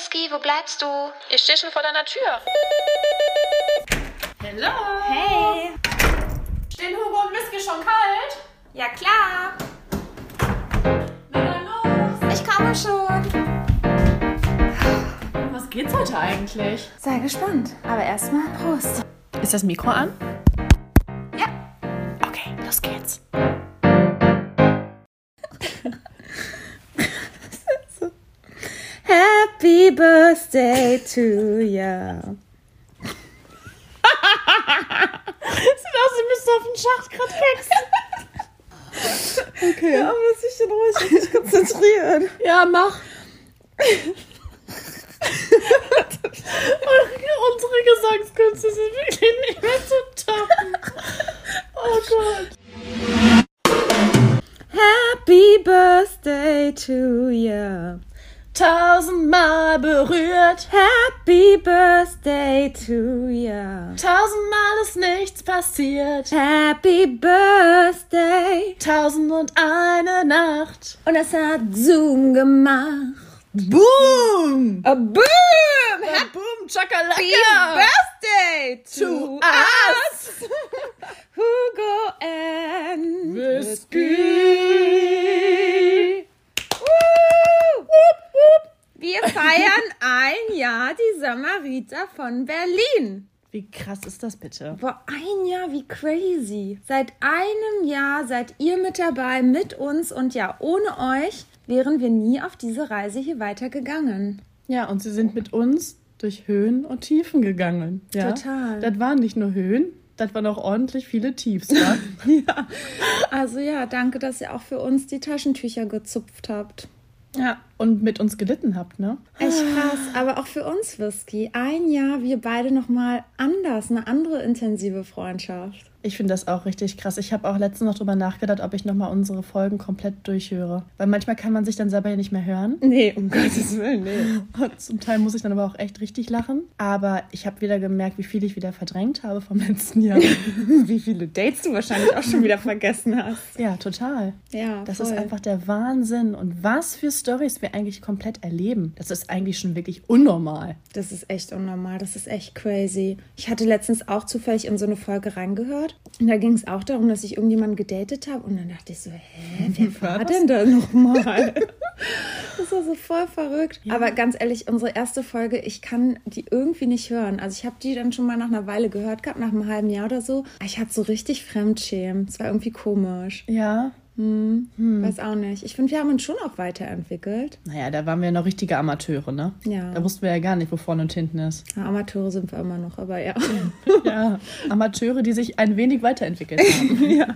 Whisky, wo bleibst du? Ich stehe schon vor deiner Tür. Hallo. Hey. Stehen Hugo und Whisky schon kalt? Ja, klar. Na dann los. Ich komme schon. Was geht's heute eigentlich? Sei gespannt. Aber erstmal Prost. Ist das Mikro an? Ja. Okay, los geht's. Happy Birthday to ya. Sieht aus, bist du auf den Schacht gerade wechseln. Okay. Ja, muss ich denn ruhig mich konzentrieren. Ja, mach. Unsere Gesangskünste sind wirklich nicht mehr zu toppen. Oh Gott. Happy Birthday to ya. Tausendmal berührt, Happy Birthday to ya. tausendmal ist nichts passiert. Happy Birthday. Tausend und eine Nacht. Und es hat Zoom gemacht. Boom! A boom! Happy Boom, Chakalaka! Birthday to To us! Hugo and Whisky! Woo! Wir feiern ein Jahr die Samariter von Berlin. Wie krass ist das bitte? Boah, ein Jahr, wie crazy. Seit einem Jahr seid ihr mit dabei, mit uns und ja, ohne euch wären wir nie auf diese Reise hier weitergegangen. Ja, und sie sind mit uns durch Höhen und Tiefen gegangen. Ja? Total. Das waren nicht nur Höhen, das waren auch ordentlich viele Tiefs. Ja. Also ja, danke, dass ihr auch für uns die Taschentücher gezupft habt. Ja. Und mit uns gelitten habt, ne? Echt krass, aber auch für uns Whisky. Ein Jahr, wir beide nochmal anders, eine andere intensive Freundschaft. Ich finde das auch richtig krass. Ich habe auch letztens noch drüber nachgedacht, ob ich nochmal unsere Folgen komplett durchhöre. Weil manchmal kann man sich dann selber ja nicht mehr hören. Nee, um Gottes Willen, nee. Und Zum Teil muss ich dann aber auch echt richtig lachen. Aber ich habe wieder gemerkt, wie viel ich wieder verdrängt habe vom letzten Jahr. Wie viele Dates du wahrscheinlich auch schon wieder vergessen hast. ja, total. Ja, Das voll. ist einfach der Wahnsinn. Und was für Stories wir eigentlich komplett erleben. Das ist eigentlich schon wirklich unnormal. Das ist echt unnormal, das ist echt crazy. Ich hatte letztens auch zufällig in so eine Folge reingehört. Und da ging es auch darum, dass ich irgendjemanden gedatet habe. Und dann dachte ich so, hä, wer war das? denn da nochmal? das war so voll verrückt. Aber ganz ehrlich, unsere erste Folge, ich kann die irgendwie nicht hören. Also ich habe die dann schon mal nach einer Weile gehört gehabt, nach einem halben Jahr oder so. Ich hatte so richtig Fremdschämen. Es war irgendwie komisch. Ja. Weiß auch nicht. Ich finde, wir haben uns schon auch weiterentwickelt. Naja, da waren wir noch richtige Amateure, ne? Ja. Da wussten wir ja gar nicht, wo vorne und hinten ist. Ja, Amateure sind wir immer noch, aber ja. Ja. Amateure, die sich ein wenig weiterentwickelt haben. ja.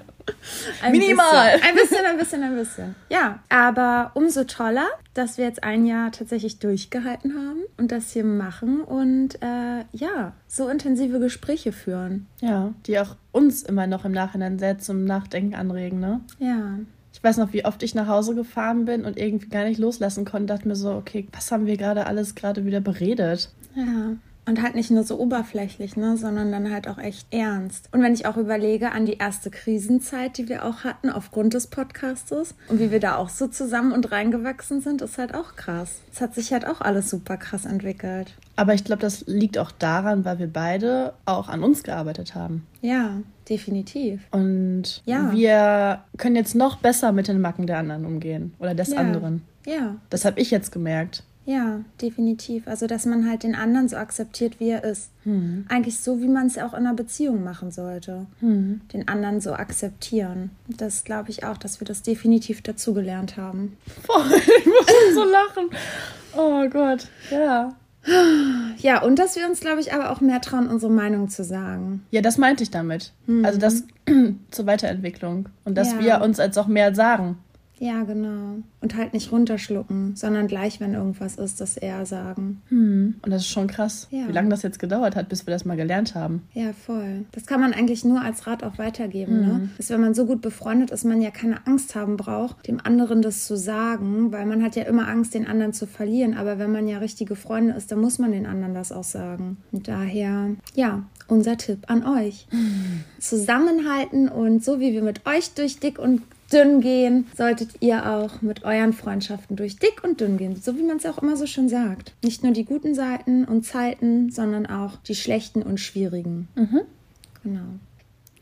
Ein Minimal. Bisschen, ein bisschen, ein bisschen, ein bisschen. Ja, aber umso toller, dass wir jetzt ein Jahr tatsächlich durchgehalten haben und das hier machen und äh, ja, so intensive Gespräche führen. Ja. Die auch uns immer noch im Nachhinein sehr zum Nachdenken anregen, ne? Ja. Ich weiß noch, wie oft ich nach Hause gefahren bin und irgendwie gar nicht loslassen konnte. Dachte mir so, okay, was haben wir gerade alles gerade wieder beredet? Ja. Und halt nicht nur so oberflächlich, ne, sondern dann halt auch echt ernst. Und wenn ich auch überlege an die erste Krisenzeit, die wir auch hatten aufgrund des Podcastes und wie wir da auch so zusammen und reingewachsen sind, ist halt auch krass. Es hat sich halt auch alles super krass entwickelt. Aber ich glaube, das liegt auch daran, weil wir beide auch an uns gearbeitet haben. Ja, definitiv. Und Ja. wir können jetzt noch besser mit den Macken der anderen umgehen. Oder des Ja. anderen. Ja, Das habe ich jetzt gemerkt. Ja, definitiv. Also, dass man halt den anderen so akzeptiert, wie er ist. Eigentlich so, wie man es auch in einer Beziehung machen sollte. Den anderen so akzeptieren. Das glaube ich auch, dass wir das definitiv dazugelernt haben. Boah, ich muss schon so lachen. Oh Gott, ja. Ja, und dass wir uns, glaube ich, aber auch mehr trauen, unsere Meinung zu sagen. Ja, das meinte ich damit. Also das zur Weiterentwicklung. Und dass Ja. wir uns als auch mehr sagen. Ja, genau. Und halt nicht runterschlucken, sondern gleich, wenn irgendwas ist, das eher sagen. Und das ist schon krass, Ja. wie lange das jetzt gedauert hat, bis wir das mal gelernt haben. Ja, voll. Das kann man eigentlich nur als Rat auch weitergeben, ne? Dass wenn man so gut befreundet ist, man ja keine Angst haben braucht, dem anderen das zu sagen, weil man hat ja immer Angst, den anderen zu verlieren. Aber wenn man ja richtige Freunde ist, dann muss man den anderen das auch sagen. Und daher, ja, unser Tipp an euch. Zusammenhalten und so wie wir mit euch durch dick und dünn gehen, solltet ihr auch mit euren Freundschaften durch dick und dünn gehen. So wie man es auch immer so schön sagt. Nicht nur die guten Seiten und Zeiten, sondern auch die schlechten und schwierigen. Mhm. Genau.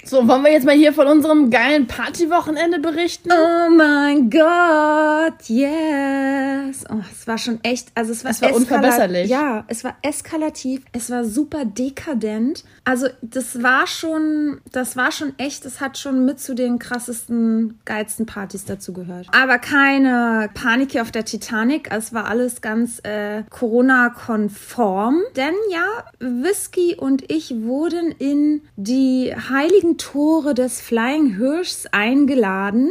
So, wollen wir jetzt mal hier von unserem geilen Partywochenende berichten? Oh mein Gott, yes. Oh, es war schon echt, also es war, Es war unverbesserlich. Ja, es war eskalativ, es war super dekadent. Also das war schon, das war schon echt, es hat schon mit zu den krassesten, geilsten Partys dazu gehört. Aber keine Panik hier auf der Titanic, es war alles ganz äh, Corona-konform. Denn ja, Whisky und ich wurden in die heiligen Tore des Flying Hirschs eingeladen.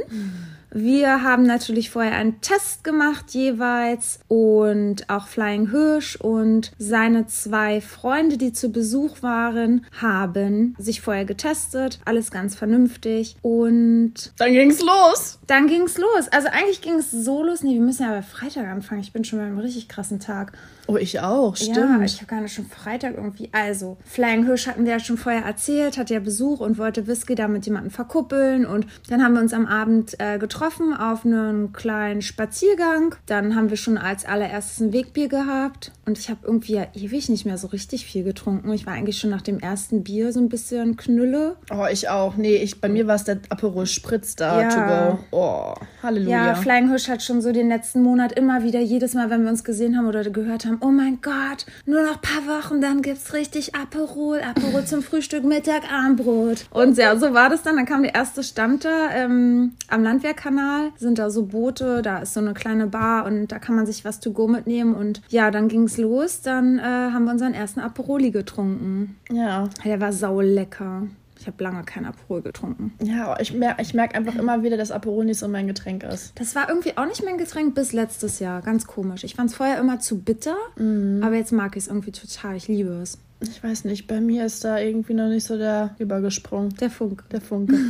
Wir haben natürlich vorher einen Test gemacht jeweils und auch Flying Hirsch und seine zwei Freunde, die zu Besuch waren, haben sich vorher getestet. Alles ganz vernünftig und Dann ging's los. dann ging's los. Also eigentlich ging es so los. Nee, wir müssen ja bei Freitag anfangen. Ich bin schon bei einem richtig krassen Tag. Oh, ich auch, Ja, stimmt. ich habe gar nicht schon Freitag irgendwie. Also, Flying Hirsch hatten wir ja schon vorher erzählt, hatte ja Besuch und wollte Whisky da mit jemandem verkuppeln. Und dann haben wir uns am Abend äh, getroffen auf einen kleinen Spaziergang. Dann haben wir schon als allererstes ein Wegbier gehabt. Und ich habe irgendwie ja ewig nicht mehr so richtig viel getrunken. Ich war eigentlich schon nach dem ersten Bier so ein bisschen knülle. oh, ich auch. Nee, ich, bei mir war es der Aperol Spritz da Ja. Oh, Halleluja. Ja, Flying Hirsch hat schon so den letzten Monat immer wieder, jedes Mal, wenn wir uns gesehen haben oder gehört haben, oh mein Gott, nur noch ein paar Wochen, dann gibt's richtig Aperol, Aperol zum Frühstück, Mittag, Abendbrot. Und ja, so war das dann. Dann kam der erste Stand da ähm, am Landwehrkanal, sind da so Boote, da ist so eine kleine Bar und da kann man sich was to go mitnehmen. Und ja, dann ging's los, dann äh, haben wir unseren ersten Aperoli getrunken. ja. Der war sau lecker. Ich habe lange kein Aperol getrunken. Ja, ich merke ich merk einfach immer wieder, dass Aperol nicht so mein Getränk ist. Das war irgendwie auch nicht mein Getränk bis letztes Jahr. Ganz komisch. Ich fand es vorher immer zu bitter, aber jetzt mag ich es irgendwie total. Ich liebe es. Ich weiß nicht, bei mir ist da irgendwie noch nicht so der übergesprungen. Der Funke. Der Funke.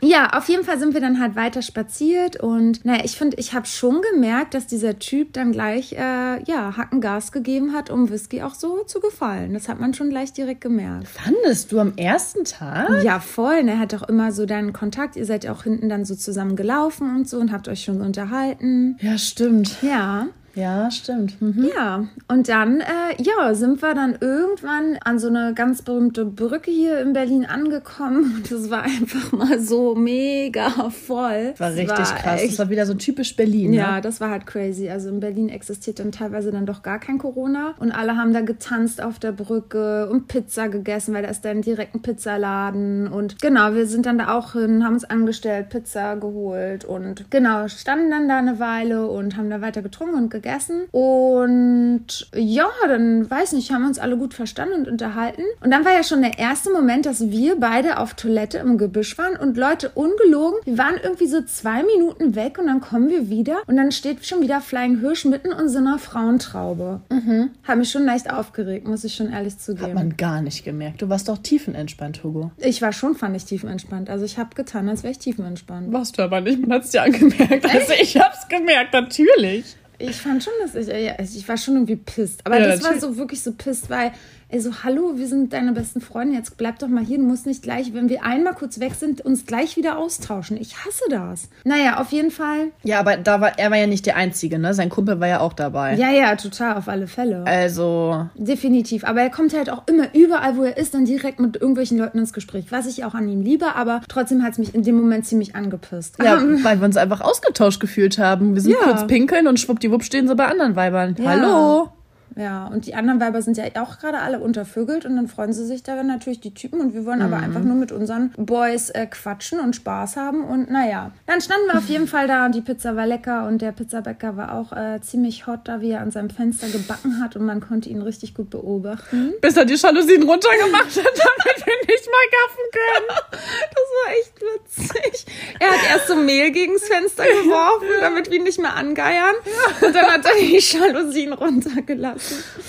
Ja, auf jeden Fall sind wir dann halt weiter spaziert und naja, ich finde, ich habe schon gemerkt, dass dieser Typ dann gleich, äh, ja, Hacken Gas gegeben hat, um Whisky auch so zu gefallen. Das hat man schon gleich direkt gemerkt. Fandest du am ersten Tag? Ja, voll. Und er hat auch immer so deinen Kontakt. Ihr seid ja auch hinten dann so zusammen gelaufen und so und habt euch schon unterhalten. Ja, stimmt. Ja. Ja, stimmt. Mhm. Ja, und dann, äh, ja, sind wir dann irgendwann an so eine ganz berühmte Brücke hier in Berlin angekommen. Und das war einfach mal so mega voll. War richtig krass. echt- Das war wieder so typisch Berlin. ja, Ne? das war halt crazy. Also in Berlin existiert dann teilweise dann doch gar kein Corona. Und alle haben da getanzt auf der Brücke und Pizza gegessen, weil da ist dann direkt ein Pizzaladen. Und genau, wir sind dann da auch hin, haben uns angestellt, Pizza geholt und genau, standen dann da eine Weile und haben da weiter getrunken und gegessen. Und ja, dann weiß nicht, haben uns alle gut verstanden und unterhalten. Und dann war ja schon der erste Moment, dass wir beide auf Toilette im Gebüsch waren und Leute ungelogen, wir waren irgendwie so zwei Minuten weg und dann kommen wir wieder und dann steht schon wieder Flying Hirsch mitten in so einer Frauentraube. Mhm. Hat mich schon leicht aufgeregt, muss ich schon ehrlich Hat zugeben. man gar nicht gemerkt. Du warst doch tiefenentspannt, Hugo. Ich war schon, fand ich tiefenentspannt. Also ich habe getan, als wäre ich tiefenentspannt. Warst du aber nicht, man hat es dir angemerkt. Also ich hab's gemerkt, natürlich. Ich fand schon, dass ich, ja, also ich war schon irgendwie pisst. Aber Ja, das war so wirklich so pisst, weil, ey, so, hallo, wir sind deine besten Freunde, jetzt bleib doch mal hier, du musst nicht gleich, wenn wir einmal kurz weg sind, uns gleich wieder austauschen. Ich hasse das. Naja, auf jeden Fall. Ja, aber da war, er war ja nicht der Einzige, ne? Sein Kumpel war ja auch dabei. Ja, ja, total, auf alle Fälle. Also, Definitiv. Aber er kommt halt auch immer überall, wo er ist, dann direkt mit irgendwelchen Leuten ins Gespräch. Was ich auch an ihm liebe, aber trotzdem hat es mich in dem Moment ziemlich angepisst. ja, Ähm, weil wir uns einfach ausgetauscht gefühlt haben. Wir sind Ja. kurz pinkeln und schwuppdiwupp stehen sie bei anderen Weibern. Ja. Hallo? Ja, und die anderen Weiber sind ja auch gerade alle untervögelt und dann freuen sie sich daran natürlich die Typen und wir wollen aber einfach nur mit unseren Boys äh, quatschen und Spaß haben und naja. Dann standen wir auf jeden Fall da und die Pizza war lecker und der Pizzabäcker war auch äh, ziemlich hot, da wie er an seinem Fenster gebacken hat und man konnte ihn richtig gut beobachten. Bis er die Jalousien runtergemacht hat, damit wir nicht mal gaffen können. Das war echt witzig. Er hat erst so Mehl gegens Fenster geworfen, damit wir ihn nicht mehr angeiern und dann hat er die Jalousien runtergelassen.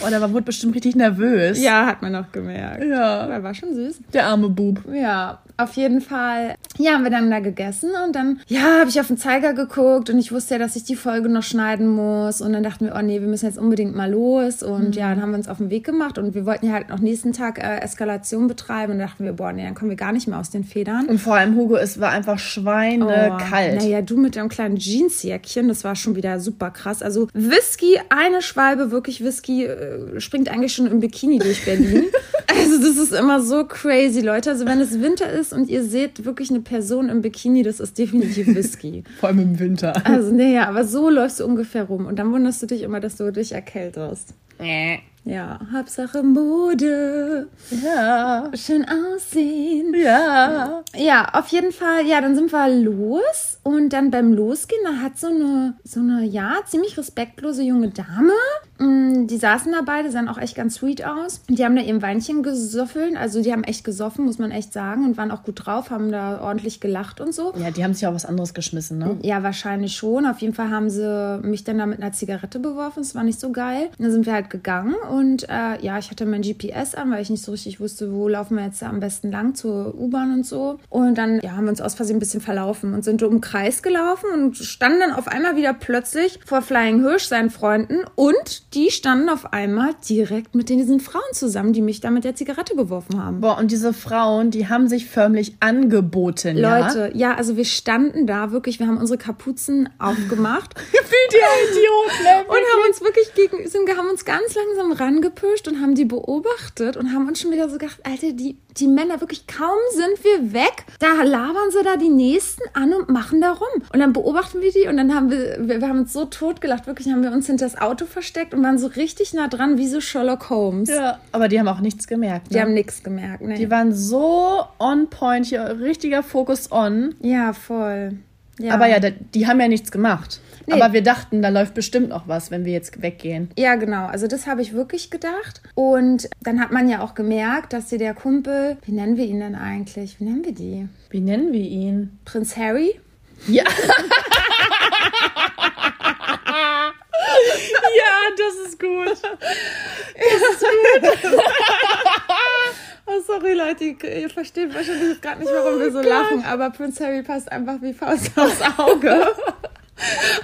Oh, der war wurde bestimmt richtig nervös. Ja, hat man auch gemerkt. Ja. Aber war schon süß. Der arme Bub. Ja, Auf jeden Fall, ja, haben wir dann da gegessen und dann, ja, habe ich auf den Zeiger geguckt und ich wusste ja, dass ich die Folge noch schneiden muss. Und dann dachten wir, oh nee, wir müssen jetzt unbedingt mal los. Und mhm. ja, dann haben wir uns auf den Weg gemacht und wir wollten ja halt noch nächsten Tag äh, Eskalation betreiben. Und dann dachten wir, boah, nee, dann kommen wir gar nicht mehr aus den Federn. Und vor allem, Hugo, es war einfach schweinekalt. Oh, naja, du mit deinem kleinen Jeansjäckchen, das war schon wieder super krass. Also Whisky, eine Schwalbe, wirklich Whisky, äh, springt eigentlich schon im Bikini durch Berlin. also das ist immer so crazy, Leute. Also wenn es Winter ist, ist und ihr seht wirklich eine Person im Bikini, das ist definitiv Whisky. Vor allem im Winter. Also, naja, aber so läufst du ungefähr rum. Und dann wunderst du dich immer, dass du dich erkältest. Ja, Hauptsache Mode. Ja. Schön aussehen. Ja. Ja, auf jeden Fall. Ja, dann sind wir los. Und dann beim Losgehen, da hat so eine, so eine, ja, ziemlich respektlose junge Dame die saßen da beide, sahen auch echt ganz sweet aus. Die haben da eben Weinchen gesoffelt, also die haben echt gesoffen, muss man echt sagen, und waren auch gut drauf, haben da ordentlich gelacht und so. Ja, die haben sich auch was anderes geschmissen, ne? Ja, wahrscheinlich schon. Auf jeden Fall haben sie mich dann da mit einer Zigarette beworfen. Das war nicht so geil. Dann sind wir halt gegangen und äh, ja, ich hatte mein GPS an, weil ich nicht so richtig wusste, wo laufen wir jetzt am besten lang zur U-Bahn und so. Und dann ja, haben wir uns aus Versehen ein bisschen verlaufen und sind um den Kreis gelaufen und standen dann auf einmal wieder plötzlich vor Flying Hirsch, seinen Freunden und die standen auf einmal direkt mit diesen Frauen zusammen, die mich da mit der Zigarette beworfen haben. Boah, und diese Frauen, die haben sich förmlich angeboten, Leute, ja, ja also wir standen da wirklich, wir haben unsere Kapuzen aufgemacht. Wie die Idioten. Ne? und haben uns wirklich gegen, sind, haben uns ganz langsam rangepischt und haben die beobachtet und haben uns schon wieder so gedacht, Alter, die, die Männer wirklich kaum sind wir weg, da labern sie da die Nächsten an und machen da rum. Und dann beobachten wir die und dann haben wir, wir, wir haben uns so totgelacht, wirklich haben wir uns hinter das Auto versteckt und waren so richtig nah dran, wie so Sherlock Holmes. Ja, aber die haben auch nichts gemerkt. Ne? Die haben nichts gemerkt, ne? Die waren so on point, hier richtiger Fokus on. Ja, voll. Ja. Aber ja, die haben ja nichts gemacht. Nee. Aber wir dachten, da läuft bestimmt noch was, wenn wir jetzt weggehen. Ja, genau. Also das habe ich wirklich gedacht. Und dann hat man ja auch gemerkt, dass dir der Kumpel, wie nennen wir ihn denn eigentlich? Wie nennen wir die? Wie nennen wir ihn? Prinz Harry? Ja. ja, das ist gut. Das ist gut. Oh, sorry, Leute, ihr versteht wahrscheinlich gerade nicht, warum wir so oh lachen, aber Prince Harry passt einfach wie Faust aufs Auge.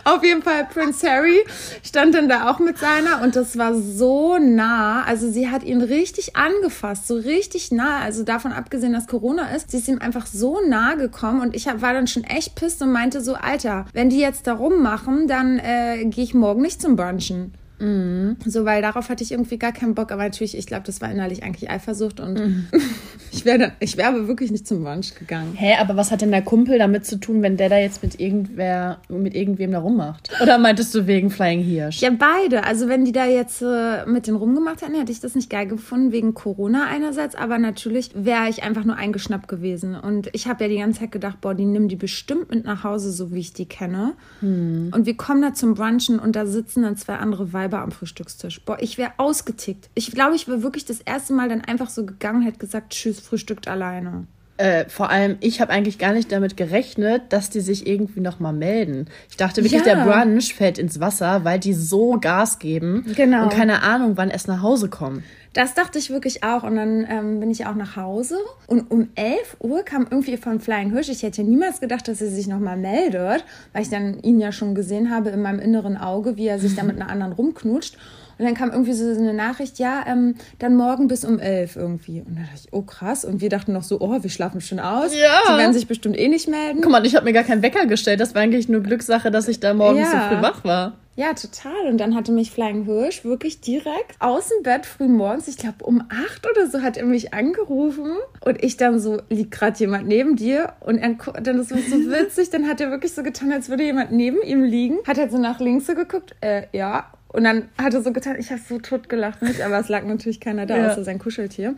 Auf jeden Fall, Prince Harry stand dann da auch mit seiner und das war so nah. Also sie hat ihn richtig angefasst, so richtig nah. Also davon abgesehen, dass Corona ist, sie ist ihm einfach so nah gekommen und ich war dann schon echt pisst und meinte so, Alter, wenn die jetzt da rummachen, dann äh, gehe ich morgen nicht zum Brunchen. Mhm. So, weil darauf hatte ich irgendwie gar keinen Bock. Aber natürlich, ich glaube, das war innerlich eigentlich Eifersucht und mhm. ich wäre ich aber wirklich nicht zum Brunch gegangen. Hä, aber was hat denn der Kumpel damit zu tun, wenn der da jetzt mit irgendwer, mit irgendwem da rummacht? Oder meintest du wegen Flying Hirsch? Ja, beide. Also wenn die da jetzt äh, mit den rumgemacht hätten, hätte ich das nicht geil gefunden, wegen Corona einerseits, aber natürlich wäre ich einfach nur eingeschnappt gewesen. Und ich habe ja die ganze Zeit gedacht, boah, die nimmt die bestimmt mit nach Hause, so wie ich die kenne. Hm. Und wir kommen da zum Brunchen und da sitzen dann zwei andere Weiber Weiber am Frühstückstisch. Boah, ich wäre ausgetickt. Ich glaube, ich wäre wirklich das erste Mal dann einfach so gegangen, hätte gesagt, tschüss, frühstückt alleine. Äh, vor allem, ich habe eigentlich gar nicht damit gerechnet, dass die sich irgendwie nochmal melden. Ich dachte wirklich, ja. der Brunch fällt ins Wasser, weil die so Gas geben. Genau. Und keine Ahnung, wann es nach Hause kommen. Das dachte ich wirklich auch. Und dann ähm, bin ich auch nach Hause. Und um 11 Uhr kam irgendwie von Flying Hirsch. Ich hätte niemals gedacht, dass sie sich nochmal meldet, weil ich dann ihn ja schon gesehen habe in meinem inneren Auge, wie er sich da mit einer anderen rumknutscht. Und dann kam irgendwie so eine Nachricht, ja, ähm, dann morgen bis um elf irgendwie. Und dann dachte ich, oh krass. Und wir dachten noch so, oh, wir schlafen schon aus. Ja. Die werden sich bestimmt eh nicht melden. Guck mal, ich habe mir gar keinen Wecker gestellt. Das war eigentlich nur Glückssache, dass ich da morgens ja. so früh wach war. Ja, total. Und dann hatte mich Flying Hirsch wirklich direkt aus dem Bett früh morgens, ich glaube um acht oder so, hat er mich angerufen. Und ich dann so, liegt gerade jemand neben dir? Und er, dann ist es so witzig, dann hat er wirklich so getan, als würde jemand neben ihm liegen. Hat er so nach links so geguckt, äh, ja. Und dann hat er so getan, ich habe so tot gelacht, nicht, aber es lag natürlich keiner da, ja. außer sein Kuscheltier.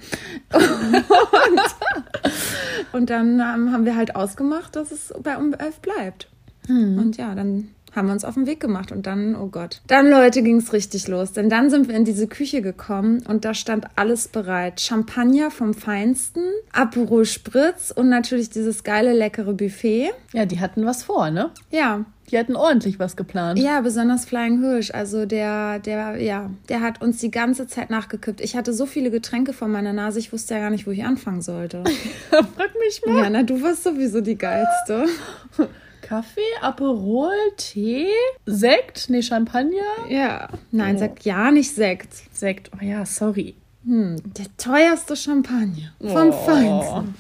Und, und dann ähm, haben wir halt ausgemacht, dass es bei um elf bleibt. Hm. Und ja, dann haben wir uns auf den Weg gemacht und dann, oh Gott. Dann, Leute, ging es richtig los. Denn dann sind wir in diese Küche gekommen und da stand alles bereit. Champagner vom Feinsten, Aperol Spritz und natürlich dieses geile, leckere Buffet. Ja, die hatten was vor, ne? Ja, Die hatten ordentlich was geplant. Ja, besonders Flying Hirsch. Also der, der, ja, der hat uns die ganze Zeit nachgekippt. Ich hatte so viele Getränke vor meiner Nase, ich wusste ja gar nicht, wo ich anfangen sollte. Frag mich mal. Ja, na, du warst sowieso die geilste. Kaffee, Aperol, Tee, Sekt, nee, Champagner. Ja. Nein, sag ja nicht Sekt. Sekt, oh ja, sorry. Hm, der teuerste Champagner vom Oh. Feinsten.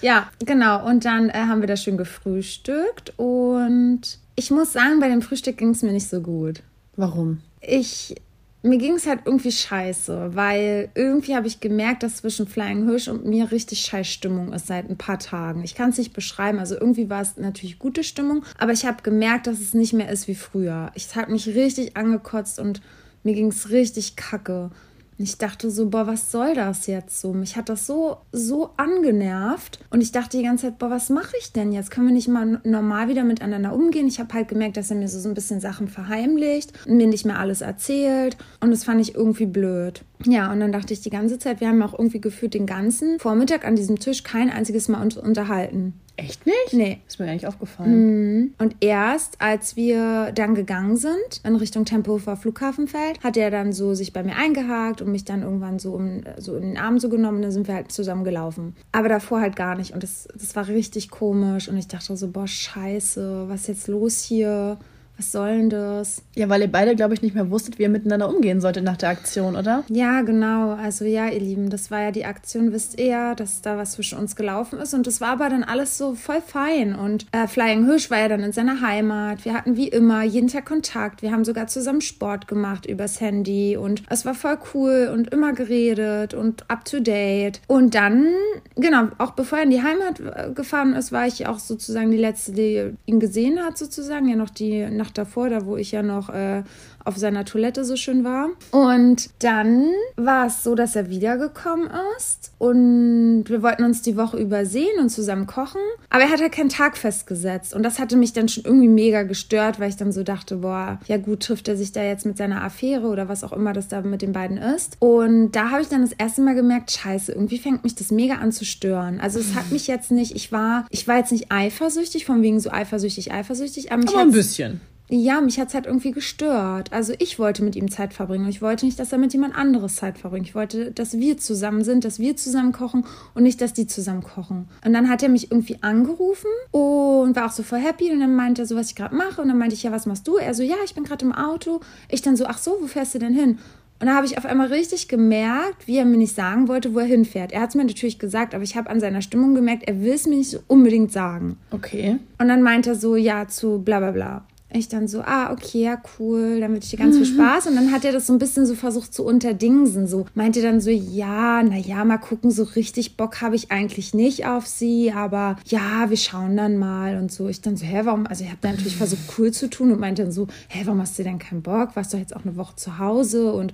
Ja, genau. Und dann äh, haben wir da schön gefrühstückt. Und ich muss sagen, bei dem Frühstück ging es mir nicht so gut. Warum? Ich, mir ging es halt irgendwie scheiße, weil irgendwie habe ich gemerkt, dass zwischen Flying Hirsch und mir richtig scheiß Stimmung ist seit ein paar Tagen. Ich kann es nicht beschreiben. Also irgendwie war es natürlich gute Stimmung, aber ich habe gemerkt, dass es nicht mehr ist wie früher. Ich habe mich richtig angekotzt und mir ging es richtig kacke. Ich dachte so, boah, was soll das jetzt so? Mich hat das so, so angenervt. Und ich dachte die ganze Zeit, boah, was mache ich denn jetzt? Können wir nicht mal normal wieder miteinander umgehen? Ich habe halt gemerkt, dass er mir so, so ein bisschen Sachen verheimlicht und mir nicht mehr alles erzählt. Und das fand ich irgendwie blöd. Ja, und dann dachte ich die ganze Zeit, wir haben auch irgendwie gefühlt den ganzen Vormittag an diesem Tisch kein einziges Mal uns unterhalten. Echt nicht? Nee. Ist mir gar nicht aufgefallen. Und erst, als wir dann gegangen sind in Richtung Tempelhofer Flughafenfeld, hat er dann so sich bei mir eingehakt und mich dann irgendwann so, um, so in den Arm so genommen. Dann sind wir halt zusammen gelaufen. Aber davor halt gar nicht. Und das, das war richtig komisch. Und ich dachte so, boah, scheiße, was ist jetzt los hier? Was soll denn das? Ja, weil ihr beide, glaube ich, nicht mehr wusstet, wie ihr miteinander umgehen solltet nach der Aktion, oder? Ja, genau. Also ja, ihr Lieben, das war ja die Aktion, wisst ihr dass da was zwischen uns gelaufen ist. Und das war aber dann alles so voll fein. Und äh, Flying Hirsch war ja dann in seiner Heimat. Wir hatten wie immer jeden Tag Kontakt. Wir haben sogar zusammen Sport gemacht übers Handy. Und es war voll cool und immer geredet und up to date. Und dann, genau, auch bevor er in die Heimat äh, gefahren ist, war ich auch sozusagen die Letzte, die ihn gesehen hat, sozusagen. Ja, noch die Nacht davor, da wo ich ja noch äh, auf seiner Toilette so schön war. Und dann war es so, dass er wiedergekommen ist und wir wollten uns die Woche übersehen und zusammen kochen. Aber er hat halt keinen Tag festgesetzt und das hatte mich dann schon irgendwie mega gestört, weil ich dann so dachte, boah, ja gut, trifft er sich da jetzt mit seiner Affäre oder was auch immer das da mit den beiden ist. Und da habe ich dann das erste Mal gemerkt, scheiße, irgendwie fängt mich das mega an zu stören. Also es hat mich jetzt nicht, ich war, ich war jetzt nicht eifersüchtig, von wegen so eifersüchtig, eifersüchtig, aber Aber ein bisschen. Ja, mich hat es halt irgendwie gestört. Also ich wollte mit ihm Zeit verbringen und ich wollte nicht, dass er mit jemand anderes Zeit verbringt. Ich wollte, dass wir zusammen sind, dass wir zusammen kochen und nicht, dass die zusammen kochen. Und dann hat er mich irgendwie angerufen und war auch so voll happy und dann meinte er so, was ich gerade mache und dann meinte ich, ja, was machst du? Er so, ja, ich bin gerade im Auto. Ich dann so, ach so, wo fährst du denn hin? Und da habe ich auf einmal richtig gemerkt, wie er mir nicht sagen wollte, wo er hinfährt. Er hat es mir natürlich gesagt, aber ich habe an seiner Stimmung gemerkt, er will es mir nicht so unbedingt sagen. Okay. Und dann meint er so, ja, zu bla bla bla. Ich dann so, ah, okay, ja, cool, dann wünsche ich dir ganz viel Spaß. Und dann hat er das so ein bisschen so versucht zu unterdingsen. So meinte dann so, ja, naja, mal gucken, so richtig Bock habe ich eigentlich nicht auf sie, aber ja, wir schauen dann mal und so. Ich dann so, hä, warum? Also ich habe dann natürlich versucht, cool zu tun und meinte dann so, hä, warum hast du denn keinen Bock? Warst doch jetzt auch eine Woche zu Hause und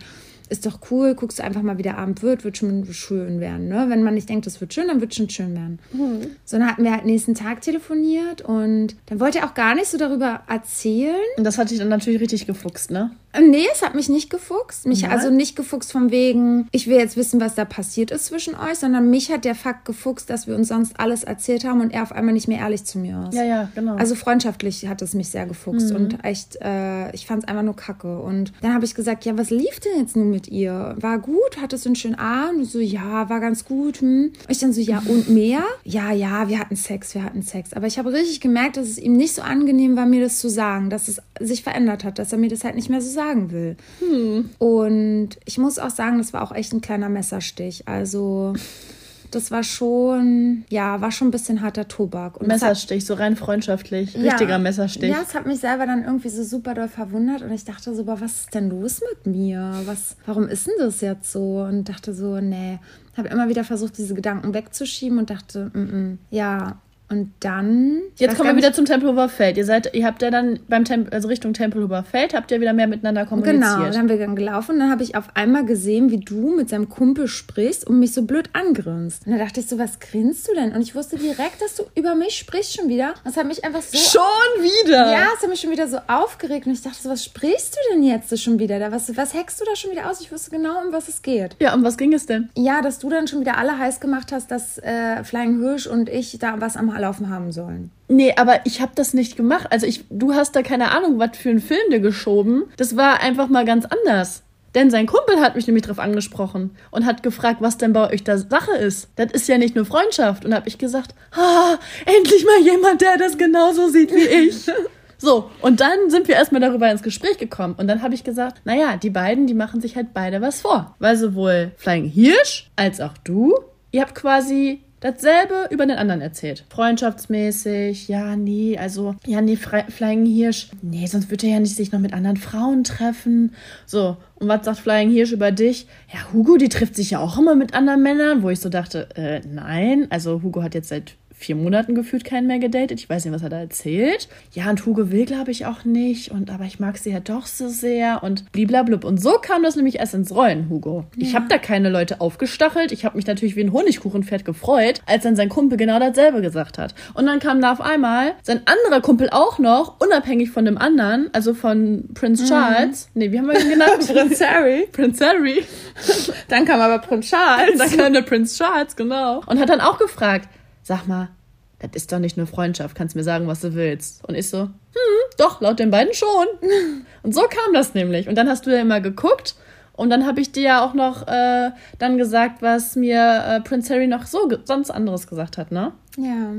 ist doch cool, guckst du einfach mal, wie der Abend wird, wird schon schön werden. Ne? Wenn man nicht denkt, das wird schön, dann wird schon schön werden. So, dann hatten wir halt nächsten Tag telefoniert und dann wollte er auch gar nicht so darüber erzählen. Und das hat dich dann natürlich richtig gefuchst, ne? Ähm, Nee, es hat mich nicht gefuchst. Mich Nein? also nicht gefuchst von wegen, ich will jetzt wissen, was da passiert ist zwischen euch, sondern mich hat der Fakt gefuchst, dass wir uns sonst alles erzählt haben und er auf einmal nicht mehr ehrlich zu mir ist. Ja, ja, genau. Also freundschaftlich hat es mich sehr gefuchst und echt, äh, ich fand es einfach nur kacke. Und dann habe ich gesagt, ja, was lief denn jetzt nun mit ihr? War gut? Hattest du einen schönen Abend? Und so, ja, war ganz gut. Hm. Und ich dann so, ja, und mehr? Ja, ja, wir hatten Sex, wir hatten Sex. Aber ich habe richtig gemerkt, dass es ihm nicht so angenehm war, mir das zu sagen, dass es sich verändert hat, dass er mir das halt nicht mehr so sagen will. Und ich muss auch sagen, das war auch echt ein kleiner Messerstich. Also das war schon, ja, war schon ein bisschen harter Tobak. Und das hat- Messerstich, so rein freundschaftlich. Richtiger ja. Messerstich. Ja, es hat mich selber dann irgendwie so super doll verwundert und ich dachte so, boah, was ist denn los mit mir? Was, warum ist denn das jetzt so? Und dachte so, nee, habe immer wieder versucht, diese Gedanken wegzuschieben und dachte, mm, -mm. ja. Und dann. Jetzt kommen wir wieder zum Tempelhofer Feld. Ihr seid, ihr habt ja dann beim Tempel, also Richtung Tempelhofer Feld, habt ihr wieder mehr miteinander kommuniziert. Genau, dann haben wir dann gelaufen und dann habe ich auf einmal gesehen, wie du mit seinem Kumpel sprichst und mich so blöd angrinst. Und da dachte ich so, was grinst du denn? Und ich wusste direkt, dass du über mich sprichst schon wieder. Das hat mich einfach so Schon wieder. Ja, es hat mich schon wieder so aufgeregt und ich dachte so, was sprichst du denn jetzt so schon wieder da? Was, was hackst du da schon wieder aus? Ich wusste genau, um was es geht. Ja, um was ging es denn? Ja, dass du dann schon wieder alle heiß gemacht hast, dass äh, Flying Hirsch und ich da was am mal laufen haben sollen. Nee, aber ich habe das nicht gemacht. Also ich, du hast da keine Ahnung, was für einen Film dir geschoben. Das war einfach mal ganz anders. Denn sein Kumpel hat mich nämlich drauf angesprochen und hat gefragt, was denn bei euch da Sache ist. Das ist ja nicht nur Freundschaft. Und habe ich gesagt, ah, endlich mal jemand, der das genauso sieht wie ich. So, und dann sind wir erstmal darüber ins Gespräch gekommen. Und dann habe ich gesagt, naja, die beiden, die machen sich halt beide was vor. Weil sowohl Flying Hirsch als auch du, ihr habt quasi dasselbe über den anderen erzählt. Freundschaftsmäßig, ja, nee, also, ja, nee, Fre Flying Hirsch, nee, sonst würde er ja nicht sich noch mit anderen Frauen treffen. So, und was sagt Flying Hirsch über dich? Ja, Hugo, die trifft sich ja auch immer mit anderen Männern, wo ich so dachte, äh, nein, also Hugo hat jetzt seit vier Monaten gefühlt keinen mehr gedatet. Ich weiß nicht, was er da erzählt. Ja, und Hugo will, glaube ich, auch nicht. Und aber ich mag sie ja doch so sehr. Und bliblablub. Und so kam das nämlich erst ins Rollen, Hugo. Ja. Ich habe da keine Leute aufgestachelt. Ich habe mich natürlich wie ein Honigkuchenpferd gefreut, als dann sein Kumpel genau dasselbe gesagt hat. Und dann kam da auf einmal sein anderer Kumpel auch noch, unabhängig von dem anderen, also von Prince mhm. Charles. Mhm. Nee, wie haben wir ihn genannt? Prince Harry. Prince Harry. dann kam aber Prince Charles. dann kam der Prince Charles, genau. Und hat dann auch gefragt, sag mal, das ist doch nicht nur Freundschaft, kannst mir sagen, was du willst. Und ich so, hm, doch, laut den beiden schon. Und so kam das nämlich. Und dann hast du ja immer geguckt und dann habe ich dir ja auch noch äh, dann gesagt, was mir äh, Prince Harry noch so sonst anderes gesagt hat, ne? Ja.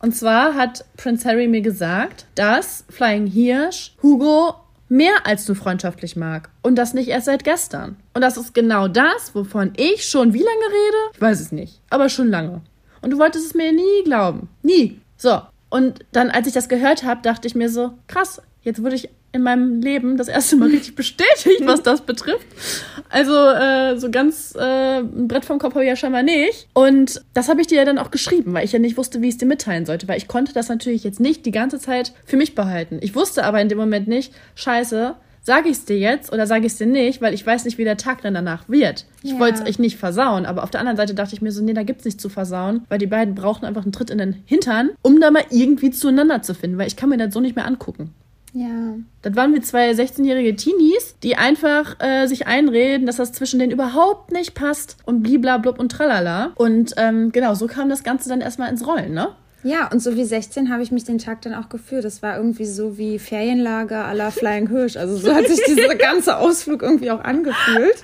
Und zwar hat Prince Harry mir gesagt, dass Flying Hirsch Hugo mehr als nur freundschaftlich mag. Und das nicht erst seit gestern. Und das ist genau das, wovon ich schon wie lange rede? Ich weiß es nicht, aber schon lange. Und du wolltest es mir nie glauben. Nie. So. Und dann, als ich das gehört habe, dachte ich mir so, krass, jetzt wurde ich in meinem Leben das erste Mal richtig bestätigt, was das betrifft. Also äh, so ganz äh, ein Brett vom Kopf habe ich ja scheinbar nicht. Und das habe ich dir ja dann auch geschrieben, weil ich ja nicht wusste, wie ich es dir mitteilen sollte, weil ich konnte das natürlich jetzt nicht die ganze Zeit für mich behalten. Ich wusste aber in dem Moment nicht, scheiße, sage ich es dir jetzt oder sage ich es dir nicht, weil ich weiß nicht, wie der Tag dann danach wird. Ich ja. wollte es euch nicht versauen, aber auf der anderen Seite dachte ich mir so, nee, da gibt's nichts zu versauen, weil die beiden brauchen einfach einen Tritt in den Hintern, um da mal irgendwie zueinander zu finden, weil ich kann mir das so nicht mehr angucken. Ja. Das waren wir zwei 16-jährige Teenies, die einfach äh, sich einreden, dass das zwischen denen überhaupt nicht passt und bliblablub und tralala. Und ähm, genau, so kam das Ganze dann erstmal ins Rollen, ne? Ja, und so wie 16 habe ich mich den Tag dann auch gefühlt. Das war irgendwie so wie Ferienlager à la Flying Hirsch. Also so hat sich dieser ganze Ausflug irgendwie auch angefühlt.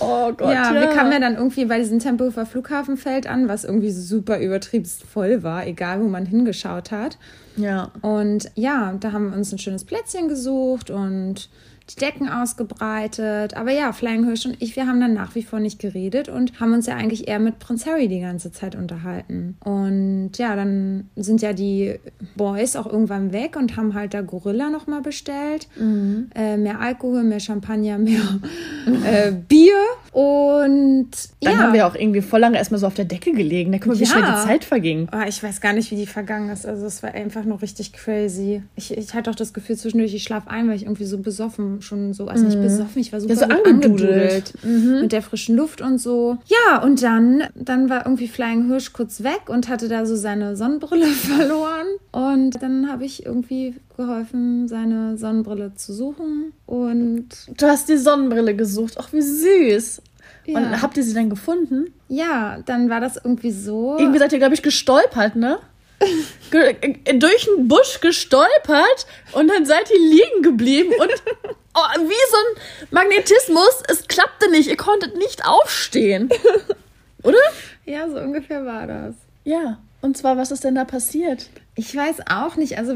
Oh Gott. Ja, ja. wir kamen ja dann irgendwie bei diesem Tempelhofer Flughafenfeld an, was irgendwie super übertrieben voll war, egal wo man hingeschaut hat. Ja. Und ja, da haben wir uns ein schönes Plätzchen gesucht und die Decken ausgebreitet. Aber ja, Flying Hirsch und ich, wir haben dann nach wie vor nicht geredet und haben uns ja eigentlich eher mit Prinz Harry die ganze Zeit unterhalten. Und ja, dann sind ja die Boys auch irgendwann weg und haben halt da Gorilla nochmal bestellt. Mhm. Äh, mehr Alkohol, mehr Champagner, mehr äh, Bier. Und dann ja. haben wir auch irgendwie voll lange erstmal so auf der Decke gelegen. Da guck mal, wie ja. schnell die Zeit verging. Oh, ich weiß gar nicht, wie die vergangen ist. Also es war einfach nur richtig crazy. Ich, ich hatte auch das Gefühl zwischendurch, ich schlaf ein, weil ich irgendwie so besoffen schon so, also nicht mhm. besoffen, ich war super ja, so angedudelt mhm. mit der frischen Luft und so. Ja, und dann, dann war irgendwie Flying Hirsch kurz weg und hatte da so seine Sonnenbrille verloren. Und dann habe ich irgendwie geholfen, seine Sonnenbrille zu suchen. Und du hast die Sonnenbrille gesucht. Ach, wie süß. Ja. Und habt ihr sie dann gefunden? Ja, dann war das irgendwie so. Irgendwie seid ihr, glaube ich, gestolpert, ne? durch einen Busch gestolpert und dann seid ihr liegen geblieben und oh, wie so ein Magnetismus, es klappte nicht, ihr konntet nicht aufstehen. Oder? Ja, so ungefähr war das. Ja. Und zwar, was ist denn da passiert? Ich weiß auch nicht. Also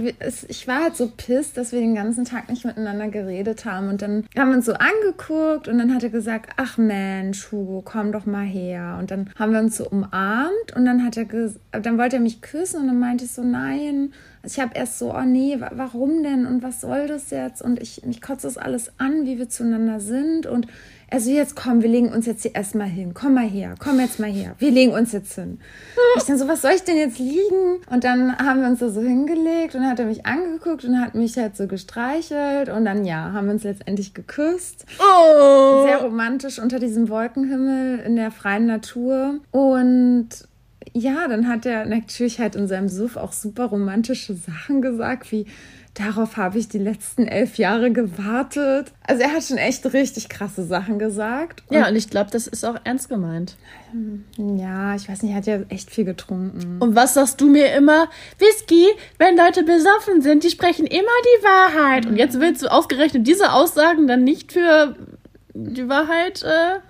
ich war halt so pisst, dass wir den ganzen Tag nicht miteinander geredet haben. Und dann haben wir uns so angeguckt und dann hat er gesagt, ach Mensch, Hugo, komm doch mal her. Und dann haben wir uns so umarmt und dann hat er dann wollte er mich küssen und dann meinte ich so, nein. Also ich habe erst so, oh nee, warum denn und was soll das jetzt? Und ich, mich kotze das alles an, wie wir zueinander sind und also jetzt komm, wir legen uns jetzt hier erstmal hin. Komm mal her, komm jetzt mal her. Wir legen uns jetzt hin. Ich dann so, was soll ich denn jetzt liegen? Und dann haben wir uns da so hingelegt und dann hat er mich angeguckt und hat mich halt so gestreichelt und dann ja, haben wir uns letztendlich geküsst. Oh. Sehr romantisch unter diesem Wolkenhimmel in der freien Natur und ja, dann hat er natürlich halt in seinem Suff auch super romantische Sachen gesagt, wie darauf habe ich die letzten elf Jahre gewartet. Also er hat schon echt richtig krasse Sachen gesagt. Ja, und ich glaube, das ist auch ernst gemeint. Ja, ich weiß nicht, er hat ja echt viel getrunken. Und was sagst du mir immer? Whisky, wenn Leute besoffen sind, die sprechen immer die Wahrheit. Und jetzt willst du ausgerechnet diese Aussagen dann nicht für die Wahrheit äh,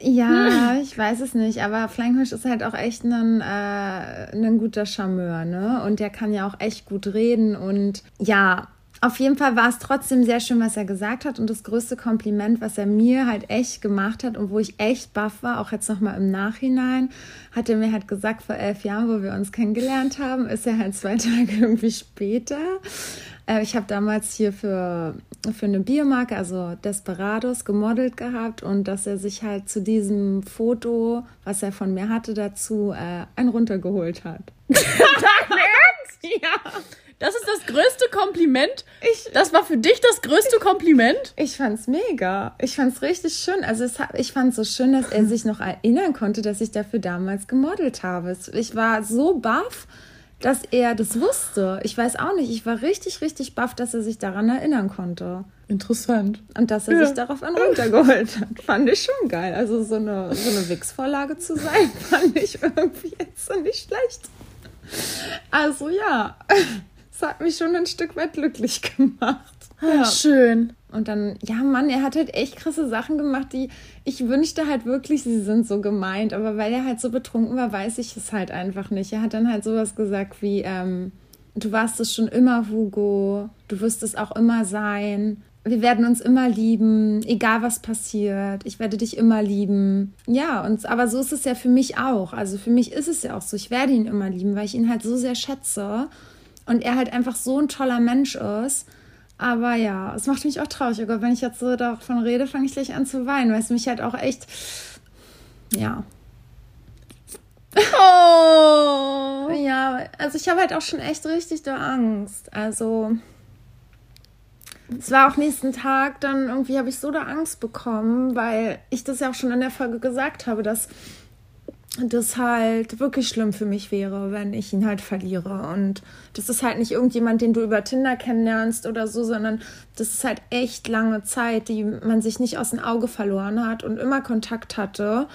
ja, ich weiß es nicht, aber Flying ist halt auch echt ein, äh, ein guter Charmeur, ne? Und der kann ja auch echt gut reden und ja, auf jeden Fall war es trotzdem sehr schön, was er gesagt hat. Und das größte Kompliment, was er mir halt echt gemacht hat und wo ich echt baff war, auch jetzt nochmal im Nachhinein, hat er mir halt gesagt, vor elf Jahren, wo wir uns kennengelernt haben, ist er halt zwei Tage irgendwie später. Äh, ich habe damals hier für, für eine Biomarke, also Desperados, gemodelt gehabt und dass er sich halt zu diesem Foto, was er von mir hatte, dazu äh, ein runtergeholt hat. Dein Ernst? Ja. Das ist das größte Kompliment. Ich, das war für dich das größte Kompliment? Ich fand's mega. Ich fand's richtig schön. Also es, ich fand's so schön, dass er sich noch erinnern konnte, dass ich dafür damals gemodelt habe. Ich war so baff, dass er das wusste. Ich weiß auch nicht. Ich war richtig, richtig baff, dass er sich daran erinnern konnte. Interessant. Und dass er ja. sich darauf runtergeholt hat. Fand ich schon geil. Also so eine, so eine Wix-Vorlage zu sein, fand ich irgendwie jetzt so nicht schlecht. Also ja. Das hat mich schon ein Stück weit glücklich gemacht. Ja. Schön. Und dann, ja, Mann, er hat halt echt krasse Sachen gemacht, die ich wünschte halt wirklich, sie sind so gemeint. Aber weil er halt so betrunken war, weiß ich es halt einfach nicht. Er hat dann halt sowas gesagt wie, ähm, du warst es schon immer, Hugo. Du wirst es auch immer sein. Wir werden uns immer lieben, egal was passiert. Ich werde dich immer lieben. Ja, und aber so ist es ja für mich auch. Also für mich ist es ja auch so. Ich werde ihn immer lieben, weil ich ihn halt so sehr schätze und er halt einfach so ein toller Mensch ist. Aber ja, es macht mich auch traurig. Oh Gott, wenn ich jetzt so davon rede, fange ich gleich an zu weinen, weil es mich halt auch echt, ja. Oh. Ja, also ich habe halt auch schon echt richtig da Angst. Also es war auch nächsten Tag, dann irgendwie habe ich so da Angst bekommen, weil ich das ja auch schon in der Folge gesagt habe, dass das halt wirklich schlimm für mich wäre, wenn ich ihn halt verliere. Und das ist halt nicht irgendjemand, den du über Tinder kennenlernst oder so, sondern das ist halt echt lange Zeit, die man sich nicht aus dem Auge verloren hat und immer Kontakt hatte.